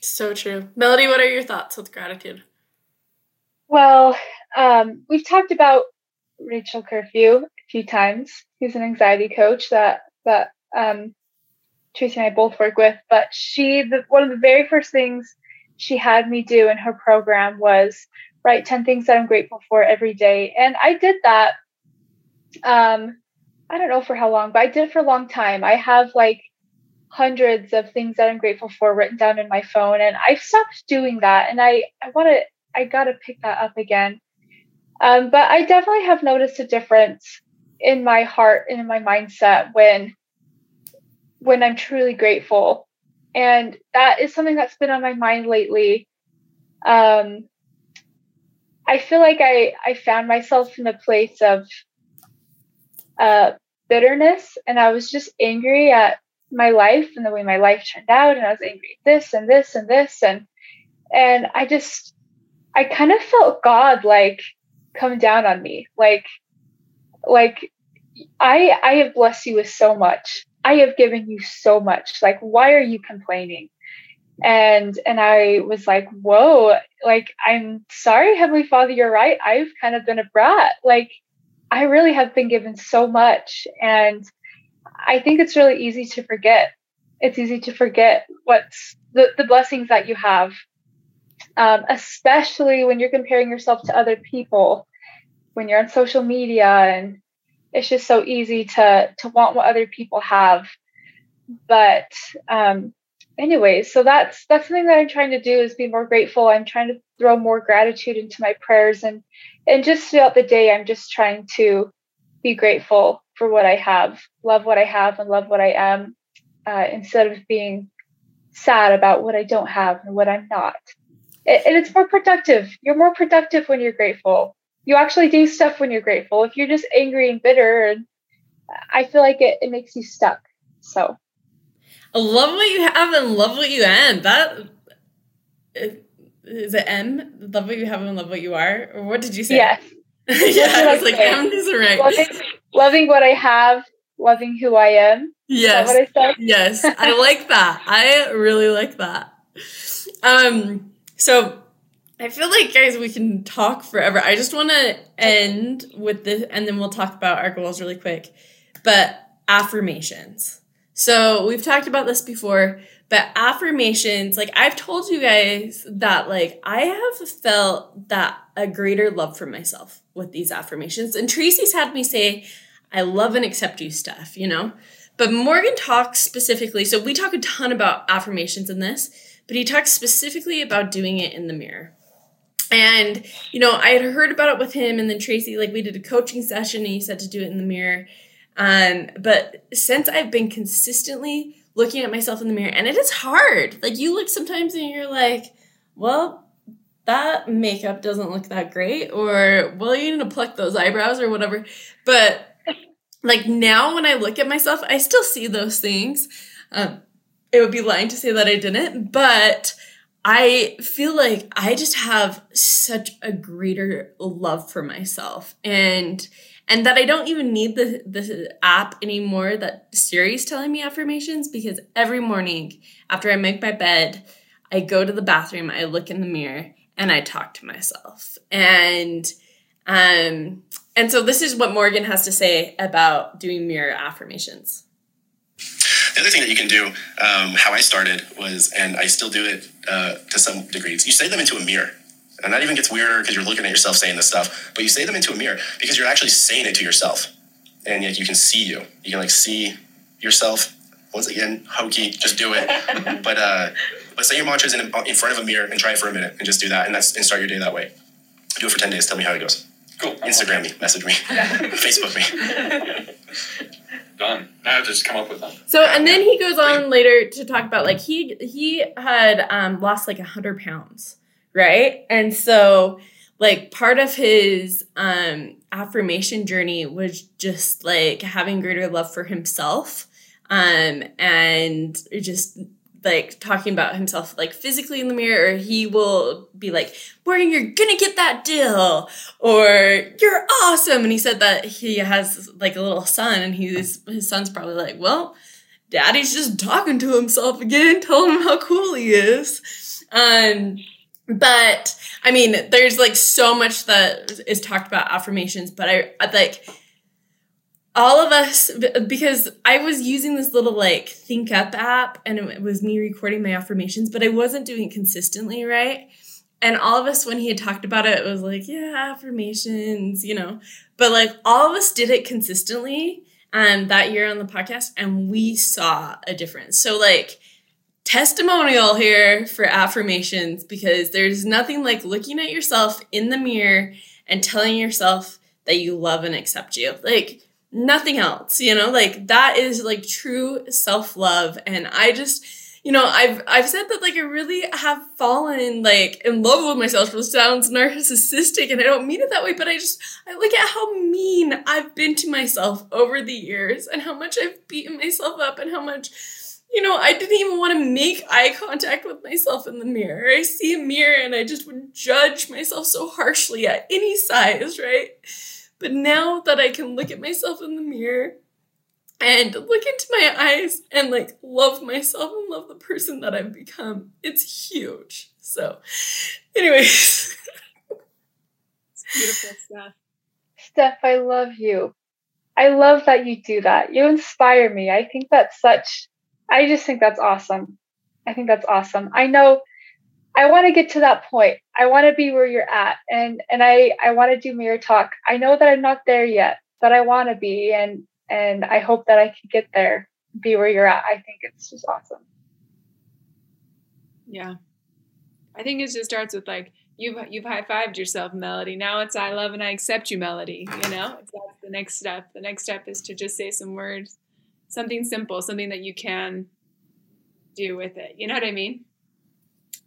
So true. Melody, what are your thoughts with gratitude? Well, um, we've talked about Rachel Curfew a few times. He's an anxiety coach that that um, Tracy and I both work with. But she, the, one of the very first things she had me do in her program was write ten things that I'm grateful for every day, and I did that. Um, I don't know for how long, but I did for a long time. I have like hundreds of things that I'm grateful for written down in my phone. And I've stopped doing that. And I, I want to, I got to pick that up again. Um, but I definitely have noticed a difference in my heart and in my mindset when when I'm truly grateful. And that is something that's been on my mind lately. Um, I feel like I, I found myself in a place of uh, bitterness and I was just angry at my life and the way my life turned out. And I was angry at this and this and this. And, and I just, I kind of felt God like come down on me. Like, like I, I have blessed you with so much I have given you so much. Like, why are you complaining? And and I was like, whoa, like I'm sorry, Heavenly Father, you're right. I've kind of been a brat. Like, I really have been given so much. And I think it's really easy to forget. It's easy to forget what's the, the blessings that you have. Um, especially when you're comparing yourself to other people, when you're on social media and it's just so easy to to want what other people have. But um anyways so that's that's something that i'm trying to do is be more grateful. I'm trying to throw more gratitude into my prayers and and just throughout the day i'm just trying to be grateful for what i have love what i have and love what i am uh, instead of being sad about what i don't have and what i'm not and it's more productive you're more productive when you're grateful you actually do stuff when you're grateful. If you're just angry and bitter, and I feel like it, it makes you stuck. So I love what you have and love what you end. That is it M? Love what you have and love what you are? Or what did you say? Yes. yeah, I was like, M isn't right. Loving, loving what I have, loving who I am. Yes. what I said? yes. I like that. I really like that. Um, so I feel like, guys, we can talk forever. I just want to end with this, and then we'll talk about our goals really quick. But affirmations. So we've talked about this before, but affirmations, like I've told you guys that, like, I have felt that a greater love for myself with these affirmations. And Tracy's had me say, I love and accept you stuff, you know? But Morgan talks specifically, so we talk a ton about affirmations in this, but he talks specifically about doing it in the mirror. And, you know, I had heard about it with him, and then Tracy, like, we did a coaching session, and he said to do it in the mirror. Um, but since I've been consistently looking at myself in the mirror, and it is hard. Like, you look sometimes and you're like, well, that makeup doesn't look that great, or, well, you need to pluck those eyebrows or whatever. But, like, now when I look at myself, I still see those things. Um, it would be lying to say that I didn't, but I feel like I just have such a greater love for myself and and that I don't even need the the app anymore that Siri's telling me affirmations because every morning after I make my bed, I go to the bathroom, I look in the mirror and I talk to myself. And um and so this is what Morgan has to say about doing mirror affirmations. The other thing that you can do, um, how I started was, and I still do it uh, to some degrees, you say them into a mirror. And that even gets weirder because you're looking at yourself saying this stuff, but you say them into a mirror because you're actually saying it to yourself. And yet you can see you. You can like see yourself. Once again, hokey, just do it. but uh, but say your mantras in, in front of a mirror and try it for a minute and just do that and that's and start your day that way. Do it for 10 days. Tell me how it goes. Cool. Instagram me, message me, Facebook me. Done. Now just come up with them. So and then he goes on later to talk about like he he had um, lost like a hundred pounds, right? And so like part of his um, affirmation journey was just like having greater love for himself um, and just like talking about himself like physically in the mirror or he will be like morgan you're gonna get that deal or you're awesome and he said that he has like a little son and he's his son's probably like well daddy's just talking to himself again telling him how cool he is. Um but i mean there's like so much that is talked about affirmations but I like all of us because i was using this little like ThinkUp app and it was me recording my affirmations but i wasn't doing it consistently right and all of us when he had talked about it, it was like yeah affirmations you know but like all of us did it consistently um, that year on the podcast, and we saw a difference. So, like, testimonial here for affirmations because there's nothing like looking at yourself in the mirror and telling yourself that you love and accept you. Like, nothing else, you know? Like, that is like true self love. And I just, you know, I've I've said that like I really have fallen like in love with myself, which sounds narcissistic, and I don't mean it that way, but I just I look at how mean I've been to myself over the years and how much I've beaten myself up and how much you know, I didn't even want to make eye contact with myself in the mirror. I see a mirror and I just would judge myself so harshly at any size, right? But now that I can look at myself in the mirror and look into my eyes and like love myself and love the person that I've become. It's huge. So, anyways. it's beautiful stuff. Steph, I love you. I love that you do that. You inspire me. I think that's such, I just think that's awesome. I think that's awesome. I know I want to get to that point. I want to be where you're at and and I I want to do mirror talk. I know that I'm not there yet, but I want to be and and I hope that I can get there, be where you're at. I think it's just awesome. Yeah. I think it just starts with like you've you've high fived yourself, Melody. Now it's I love and I accept you, Melody. You know, that's the next step. The next step is to just say some words, something simple, something that you can do with it. You know what I mean?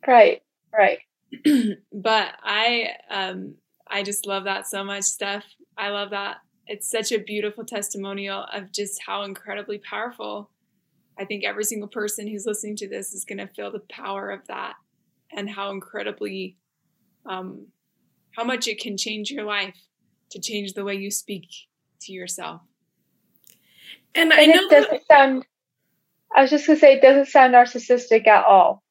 Right. Right. but I um I just love that so much, Steph. I love that it's such a beautiful testimonial of just how incredibly powerful I think every single person who's listening to this is going to feel the power of that and how incredibly, um, how much it can change your life to change the way you speak to yourself. And, and I know it doesn't sound, I was just going to say, it doesn't sound narcissistic at all.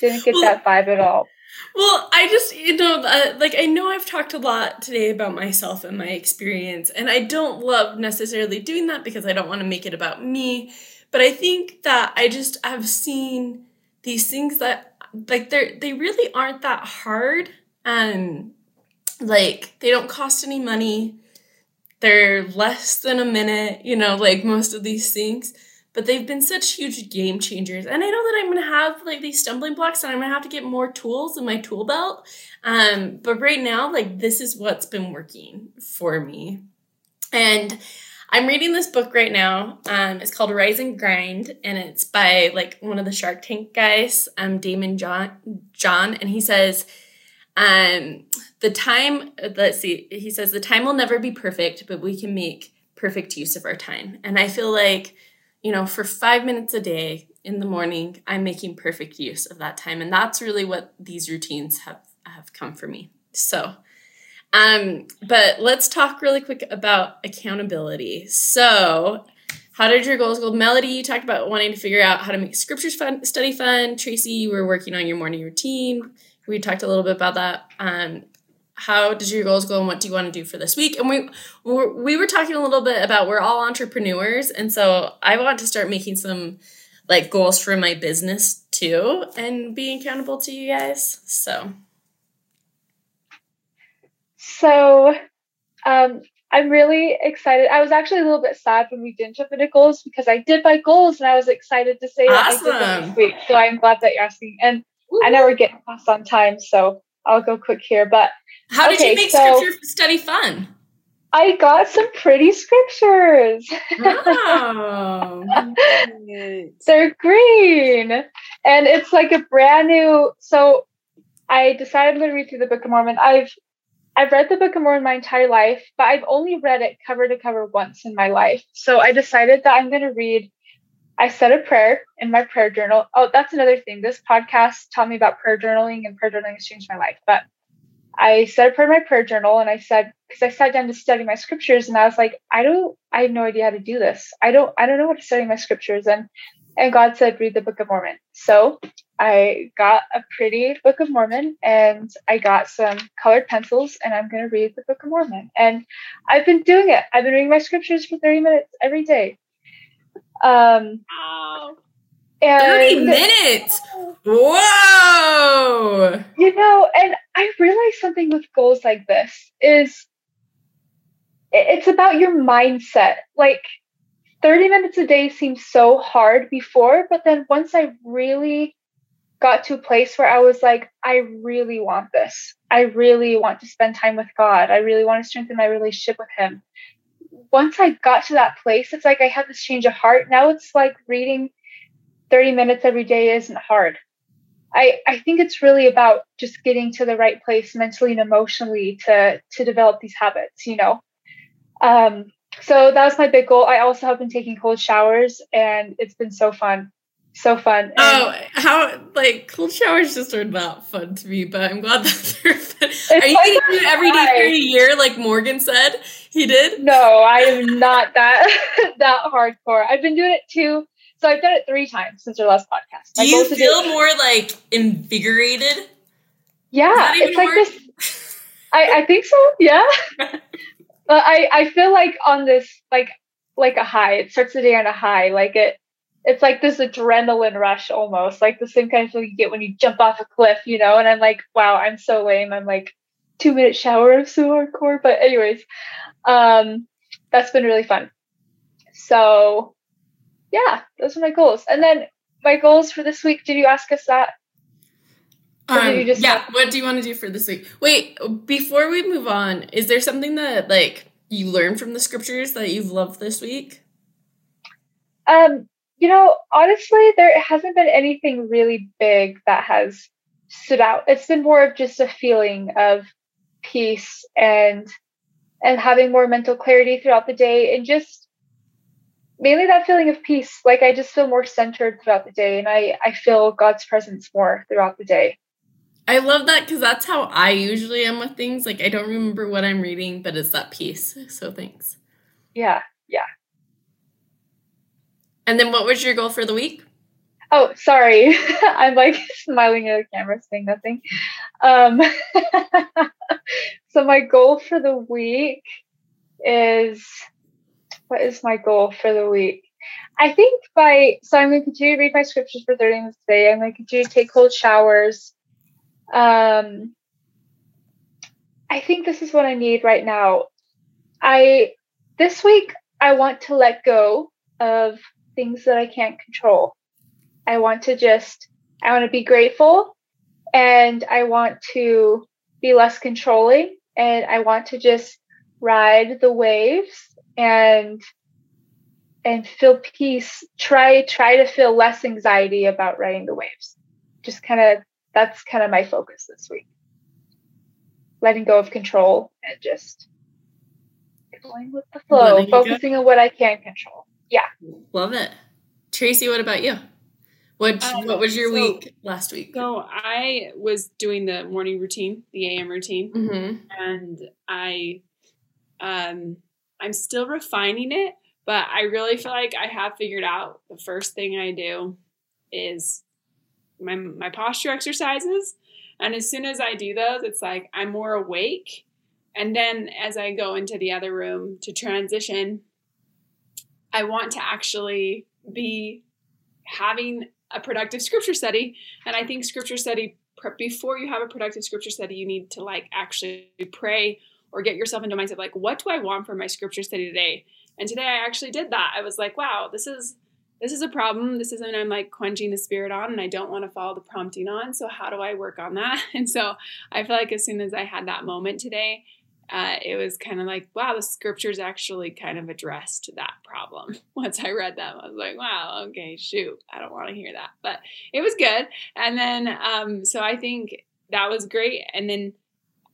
Didn't get well, that vibe at all. Well, I just, you know, uh, like I know I've talked a lot today about myself and my experience, and I don't love necessarily doing that because I don't want to make it about me. But I think that I just have seen these things that, like, they're, they really aren't that hard. And, like, they don't cost any money. They're less than a minute, you know, like most of these things but they've been such huge game changers. And I know that I'm gonna have like these stumbling blocks and I'm gonna have to get more tools in my tool belt. Um, but right now, like this is what's been working for me. And I'm reading this book right now. Um, it's called Rise and Grind, and it's by like one of the Shark Tank guys, um, Daymond John, John, and he says, um, the time. Let's see. He says the time will never be perfect, but we can make perfect use of our time. And I feel like you know, for five minutes a day in the morning, I'm making perfect use of that time. And that's really what these routines have, have come for me. So, um, but let's talk really quick about accountability. So, how did your goals go? Melody, you talked about wanting to figure out how to make scriptures fun, study fun. Tracy, you were working on your morning routine. We talked a little bit about that. Um, how did your goals go and what do you want to do for this week? And we we were talking a little bit about we're all entrepreneurs and so i want to start making some like goals for my business too and being accountable to you guys so. So um i'm really excited. I was actually a little bit sad when we didn't jump into goals because i did my goals and i was excited to say awesome. that i did this week so i'm glad that you're asking and i know we're getting past on time so i'll go quick here but how did okay, you make so scripture study fun? I got some pretty scriptures. Oh, wow. They're green. And it's like a brand new so I decided I'm going to read through the Book of Mormon. I've I've read the Book of Mormon my entire life, but I've only read it cover to cover once in my life. So I decided that I'm going to read I said a prayer in my prayer journal. Oh, that's another thing. This podcast taught me about prayer journaling, and prayer journaling has changed my life. But I said a prayer in my prayer journal and I said, because I sat down to study my scriptures and I was like, I don't, I have no idea how to do this. I don't, I don't know how to study my scriptures. And, and God said, read the Book of Mormon. So I got a pretty Book of Mormon and I got some colored pencils and I'm going to read the Book of Mormon. And I've been doing it. I've been reading my scriptures for 30 minutes every day. Um, wow. And 30 minutes. Whoa. You know, and I realized something with goals like this is it's about your mindset. Like 30 minutes a day seemed so hard before, but then once I really got to a place where I was like, I really want this. I really want to spend time with God. I really want to strengthen my relationship with Him. Once I got to that place, it's like I had this change of heart. Now it's like reading 30 minutes every day isn't hard. I, I think it's really about just getting to the right place mentally and emotionally to to develop these habits, you know. Um, so that was my big goal. I also have been taking cold showers and it's been so fun so fun. And oh, how like cold showers just are not fun to me, but I'm glad that they're fun. Are you like doing every day for a year, like Morgan said he did? No, I am not that that hardcore. I've been doing it too. So I've done it three times since our last podcast. Do you feel do- more like invigorated? Yeah, it's like this. I, I think so. Yeah. but I, I feel like on this like like a high. It starts the day on a high. Like it it's like this adrenaline rush almost, like the same kind of feeling you get when you jump off a cliff, you know. And I'm like, wow, I'm so lame. I'm like two minute shower. I'm so hardcore. But anyways, um, that's been really fun. So yeah, those are my goals. And then my goals for this week. Did you ask us that? Um, yeah. What do you want to do for this week? Wait, before we move on, is there something that like you learned from the scriptures that you've loved this week? Um, you know, honestly, there hasn't been anything really big that has stood out. It's been more of just a feeling of peace and and having more mental clarity throughout the day and just mainly that feeling of peace. Like I just feel more centered throughout the day and I I feel God's presence more throughout the day. I love that because that's how I usually am with things. Like I don't remember what I'm reading, but it's that peace. So thanks. Yeah, yeah. And then what was your goal for the week? Oh, sorry. I'm like smiling at the camera saying nothing. Um, so my goal for the week is what is my goal for the week? I think by so I'm going to continue to read my scriptures for 30 minutes a day. I'm going to continue to take cold showers. Um, I think this is what I need right now. I this week I want to let go of things that I can't control. I want to just, I want to be grateful and I want to be less controlling and I want to just ride the waves and and feel peace try try to feel less anxiety about riding the waves just kind of that's kind of my focus this week letting go of control and just going with the flow focusing on what i can control yeah. Love it. Tracy, what about you? What um, what was your so, week last week? So I was doing the morning routine, the AM routine, mm-hmm. and I, um, I'm still refining it, but I really feel like I have figured out the first thing I do is my my posture exercises, and as soon as I do those, it's like I'm more awake, and then as I go into the other room to transition I want to actually be having a productive scripture study. And I think scripture study, before you have a productive scripture study, you need to like actually pray or get yourself into mindset like, what do I want for my scripture study today? And today I actually did that. I was like, wow, this is this is a problem. This is something I'm like quenching the spirit on, and I don't want to follow the prompting on. So how do I work on that? And so I feel like as soon as I had that moment today, uh, it was kind of like, wow, the scriptures actually kind of addressed that problem. Once I read them, I was like, wow, okay, shoot, I don't want to hear that. But it was good. And then, um, so I think that was great. And then,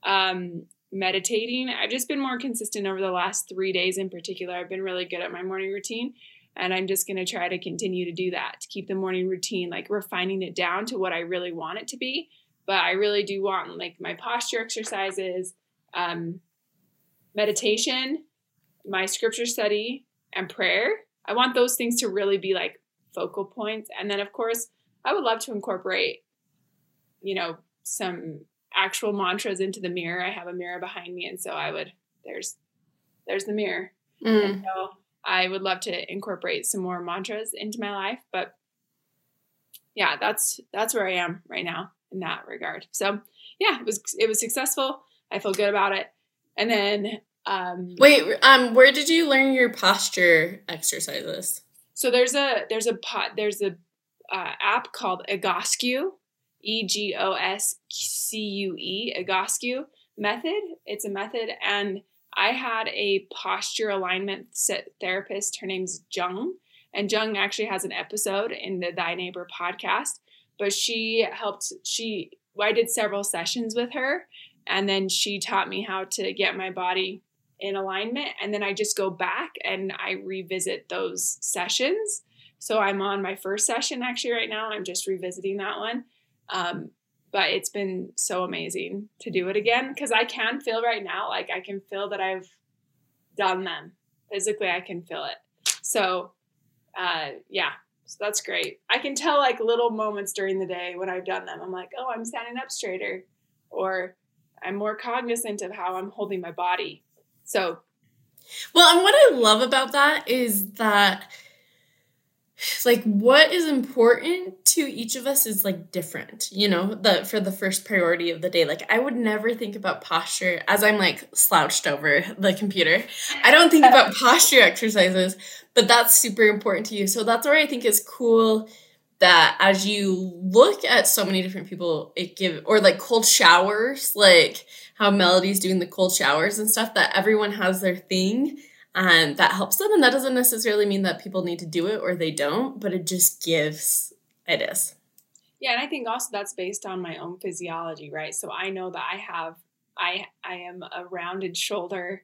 um, meditating, I've just been more consistent over the last three days in particular. I've been really good at my morning routine. And I'm just going to try to continue to do that, to keep the morning routine, like refining it down to what I really want it to be. But I really do want like my posture exercises, um, meditation, my scripture study, and prayer. I want those things to really be like focal points. And then, of course, I would love to incorporate, you know, some actual mantras into the mirror. I have a mirror behind me, and so I would there's there's the mirror. Mm. so I would love to incorporate some more mantras into my life, but yeah, that's that's where I am right now in that regard. So yeah, it was it was successful. I feel good about it. And then Um, Wait, um, where did you learn your posture exercises? So there's a there's a pot there's a uh, app called Egoscue, E G O S C U E, Egoscue method. It's a method, and I had a posture alignment therapist. Her name's Jung, and Jung actually has an episode in the Thy Neighbor podcast. But she helped. She I did several sessions with her, and then she taught me how to get my body in alignment and then i just go back and i revisit those sessions so i'm on my first session actually right now i'm just revisiting that one um, but it's been so amazing to do it again because i can feel right now like i can feel that i've done them. Physically i can feel it. So uh, yeah so that's great. I can tell like little moments during the day when i've done them. I'm like oh i'm standing up straighter or i'm more cognizant of how i'm holding my body. So Well, and what I love about that is that like what is important to each of us is like different you know the for the first priority of the day. Like i would never think about posture as i'm like slouched over the computer. I don't think about posture exercises but that's super important to you. So that's where i think is cool that as you look at so many different people it give or like cold showers like how melody's doing the cold showers and stuff that everyone has their thing and that helps them. And that doesn't necessarily mean that people need to do it or they don't but it just gives ideas yeah and i think also that's based on my own physiology right? So i know that i have i i am a rounded shoulder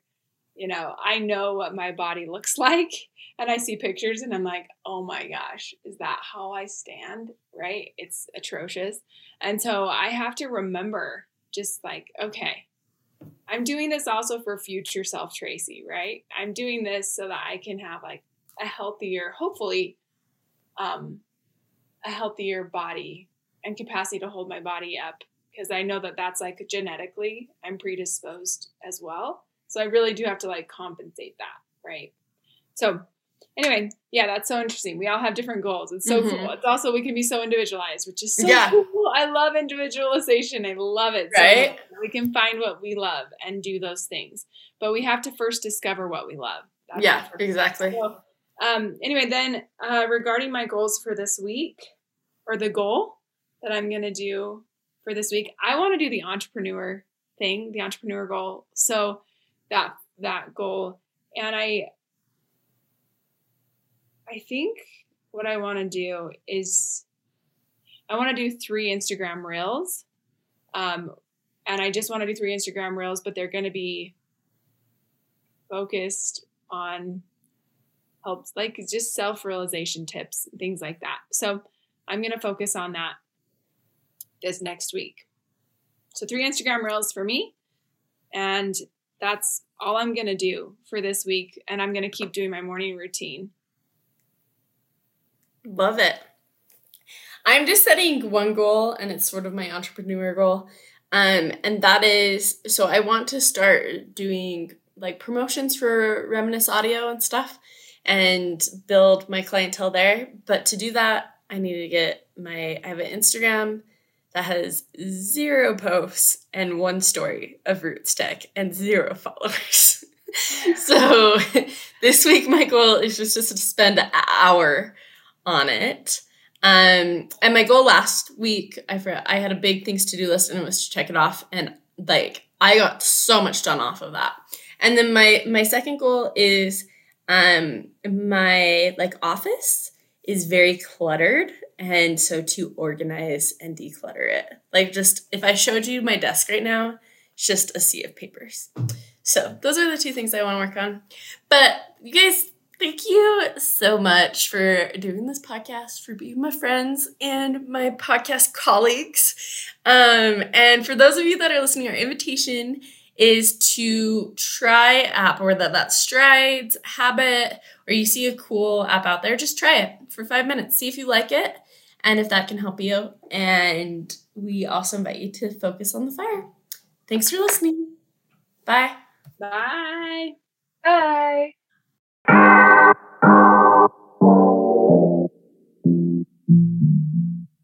you know i know what my body looks like and i see pictures and i'm like oh my gosh is that how i stand? Right? It's atrocious. And so i have to remember just like okay I'm doing this also for future self Tracy, right? I'm doing this so that I can have like a healthier, hopefully, um, a healthier body and capacity to hold my body up because I know that that's like genetically I'm predisposed as well. So I really do have to like compensate that, right? So anyway, yeah, that's so interesting. We all have different goals. It's so Mhm. cool. It's also we can be so individualized, which is so Yeah. cool. I love individualization. I love it. Right? much. we can find what we love and do those things, but we have to first discover what we love. That's yeah exactly so, um, anyway, then uh, regarding my goals for this week, or the goal that I'm going to do for this week, I want to do the entrepreneur thing, the entrepreneur goal. So that that goal, and I, I think what I want to do is, I want to do three Instagram reels, um, and I just want to do three Instagram reels, but they're going to be focused on helps like just self-realization tips things like that. So i'm going to focus on that this next week. So three instagram reels for me and that's all i'm going to do for this week and i'm going to keep doing my morning routine love it i'm just setting one goal and it's sort of my entrepreneur goal um and that is so i want to start doing like promotions for reminisce audio and stuff and build my clientele there. But to do that, I need to get my I have an Instagram that has zero posts and one story of RootsTech and zero followers. so this week my goal is just, just to spend an hour on it. Um, and my goal last week, I forgot, I had a big things to do list and it was to check it off. And like I got so much done off of that. And then my my second goal is um my like office is very cluttered and so to organize and declutter it like just if i showed you my desk right now it's just a sea of papers so those are the two things i want to work on but you guys thank you so much for doing this podcast for being my friends and my podcast colleagues. Um, and for those of you that are listening our invitation is to try app or that that strides habit or you see a cool app out there just try it for five minutes see if you like it and if that can help you. And we also invite you to focus on the fire. Thanks for listening. Bye. Bye. Bye. Thank you.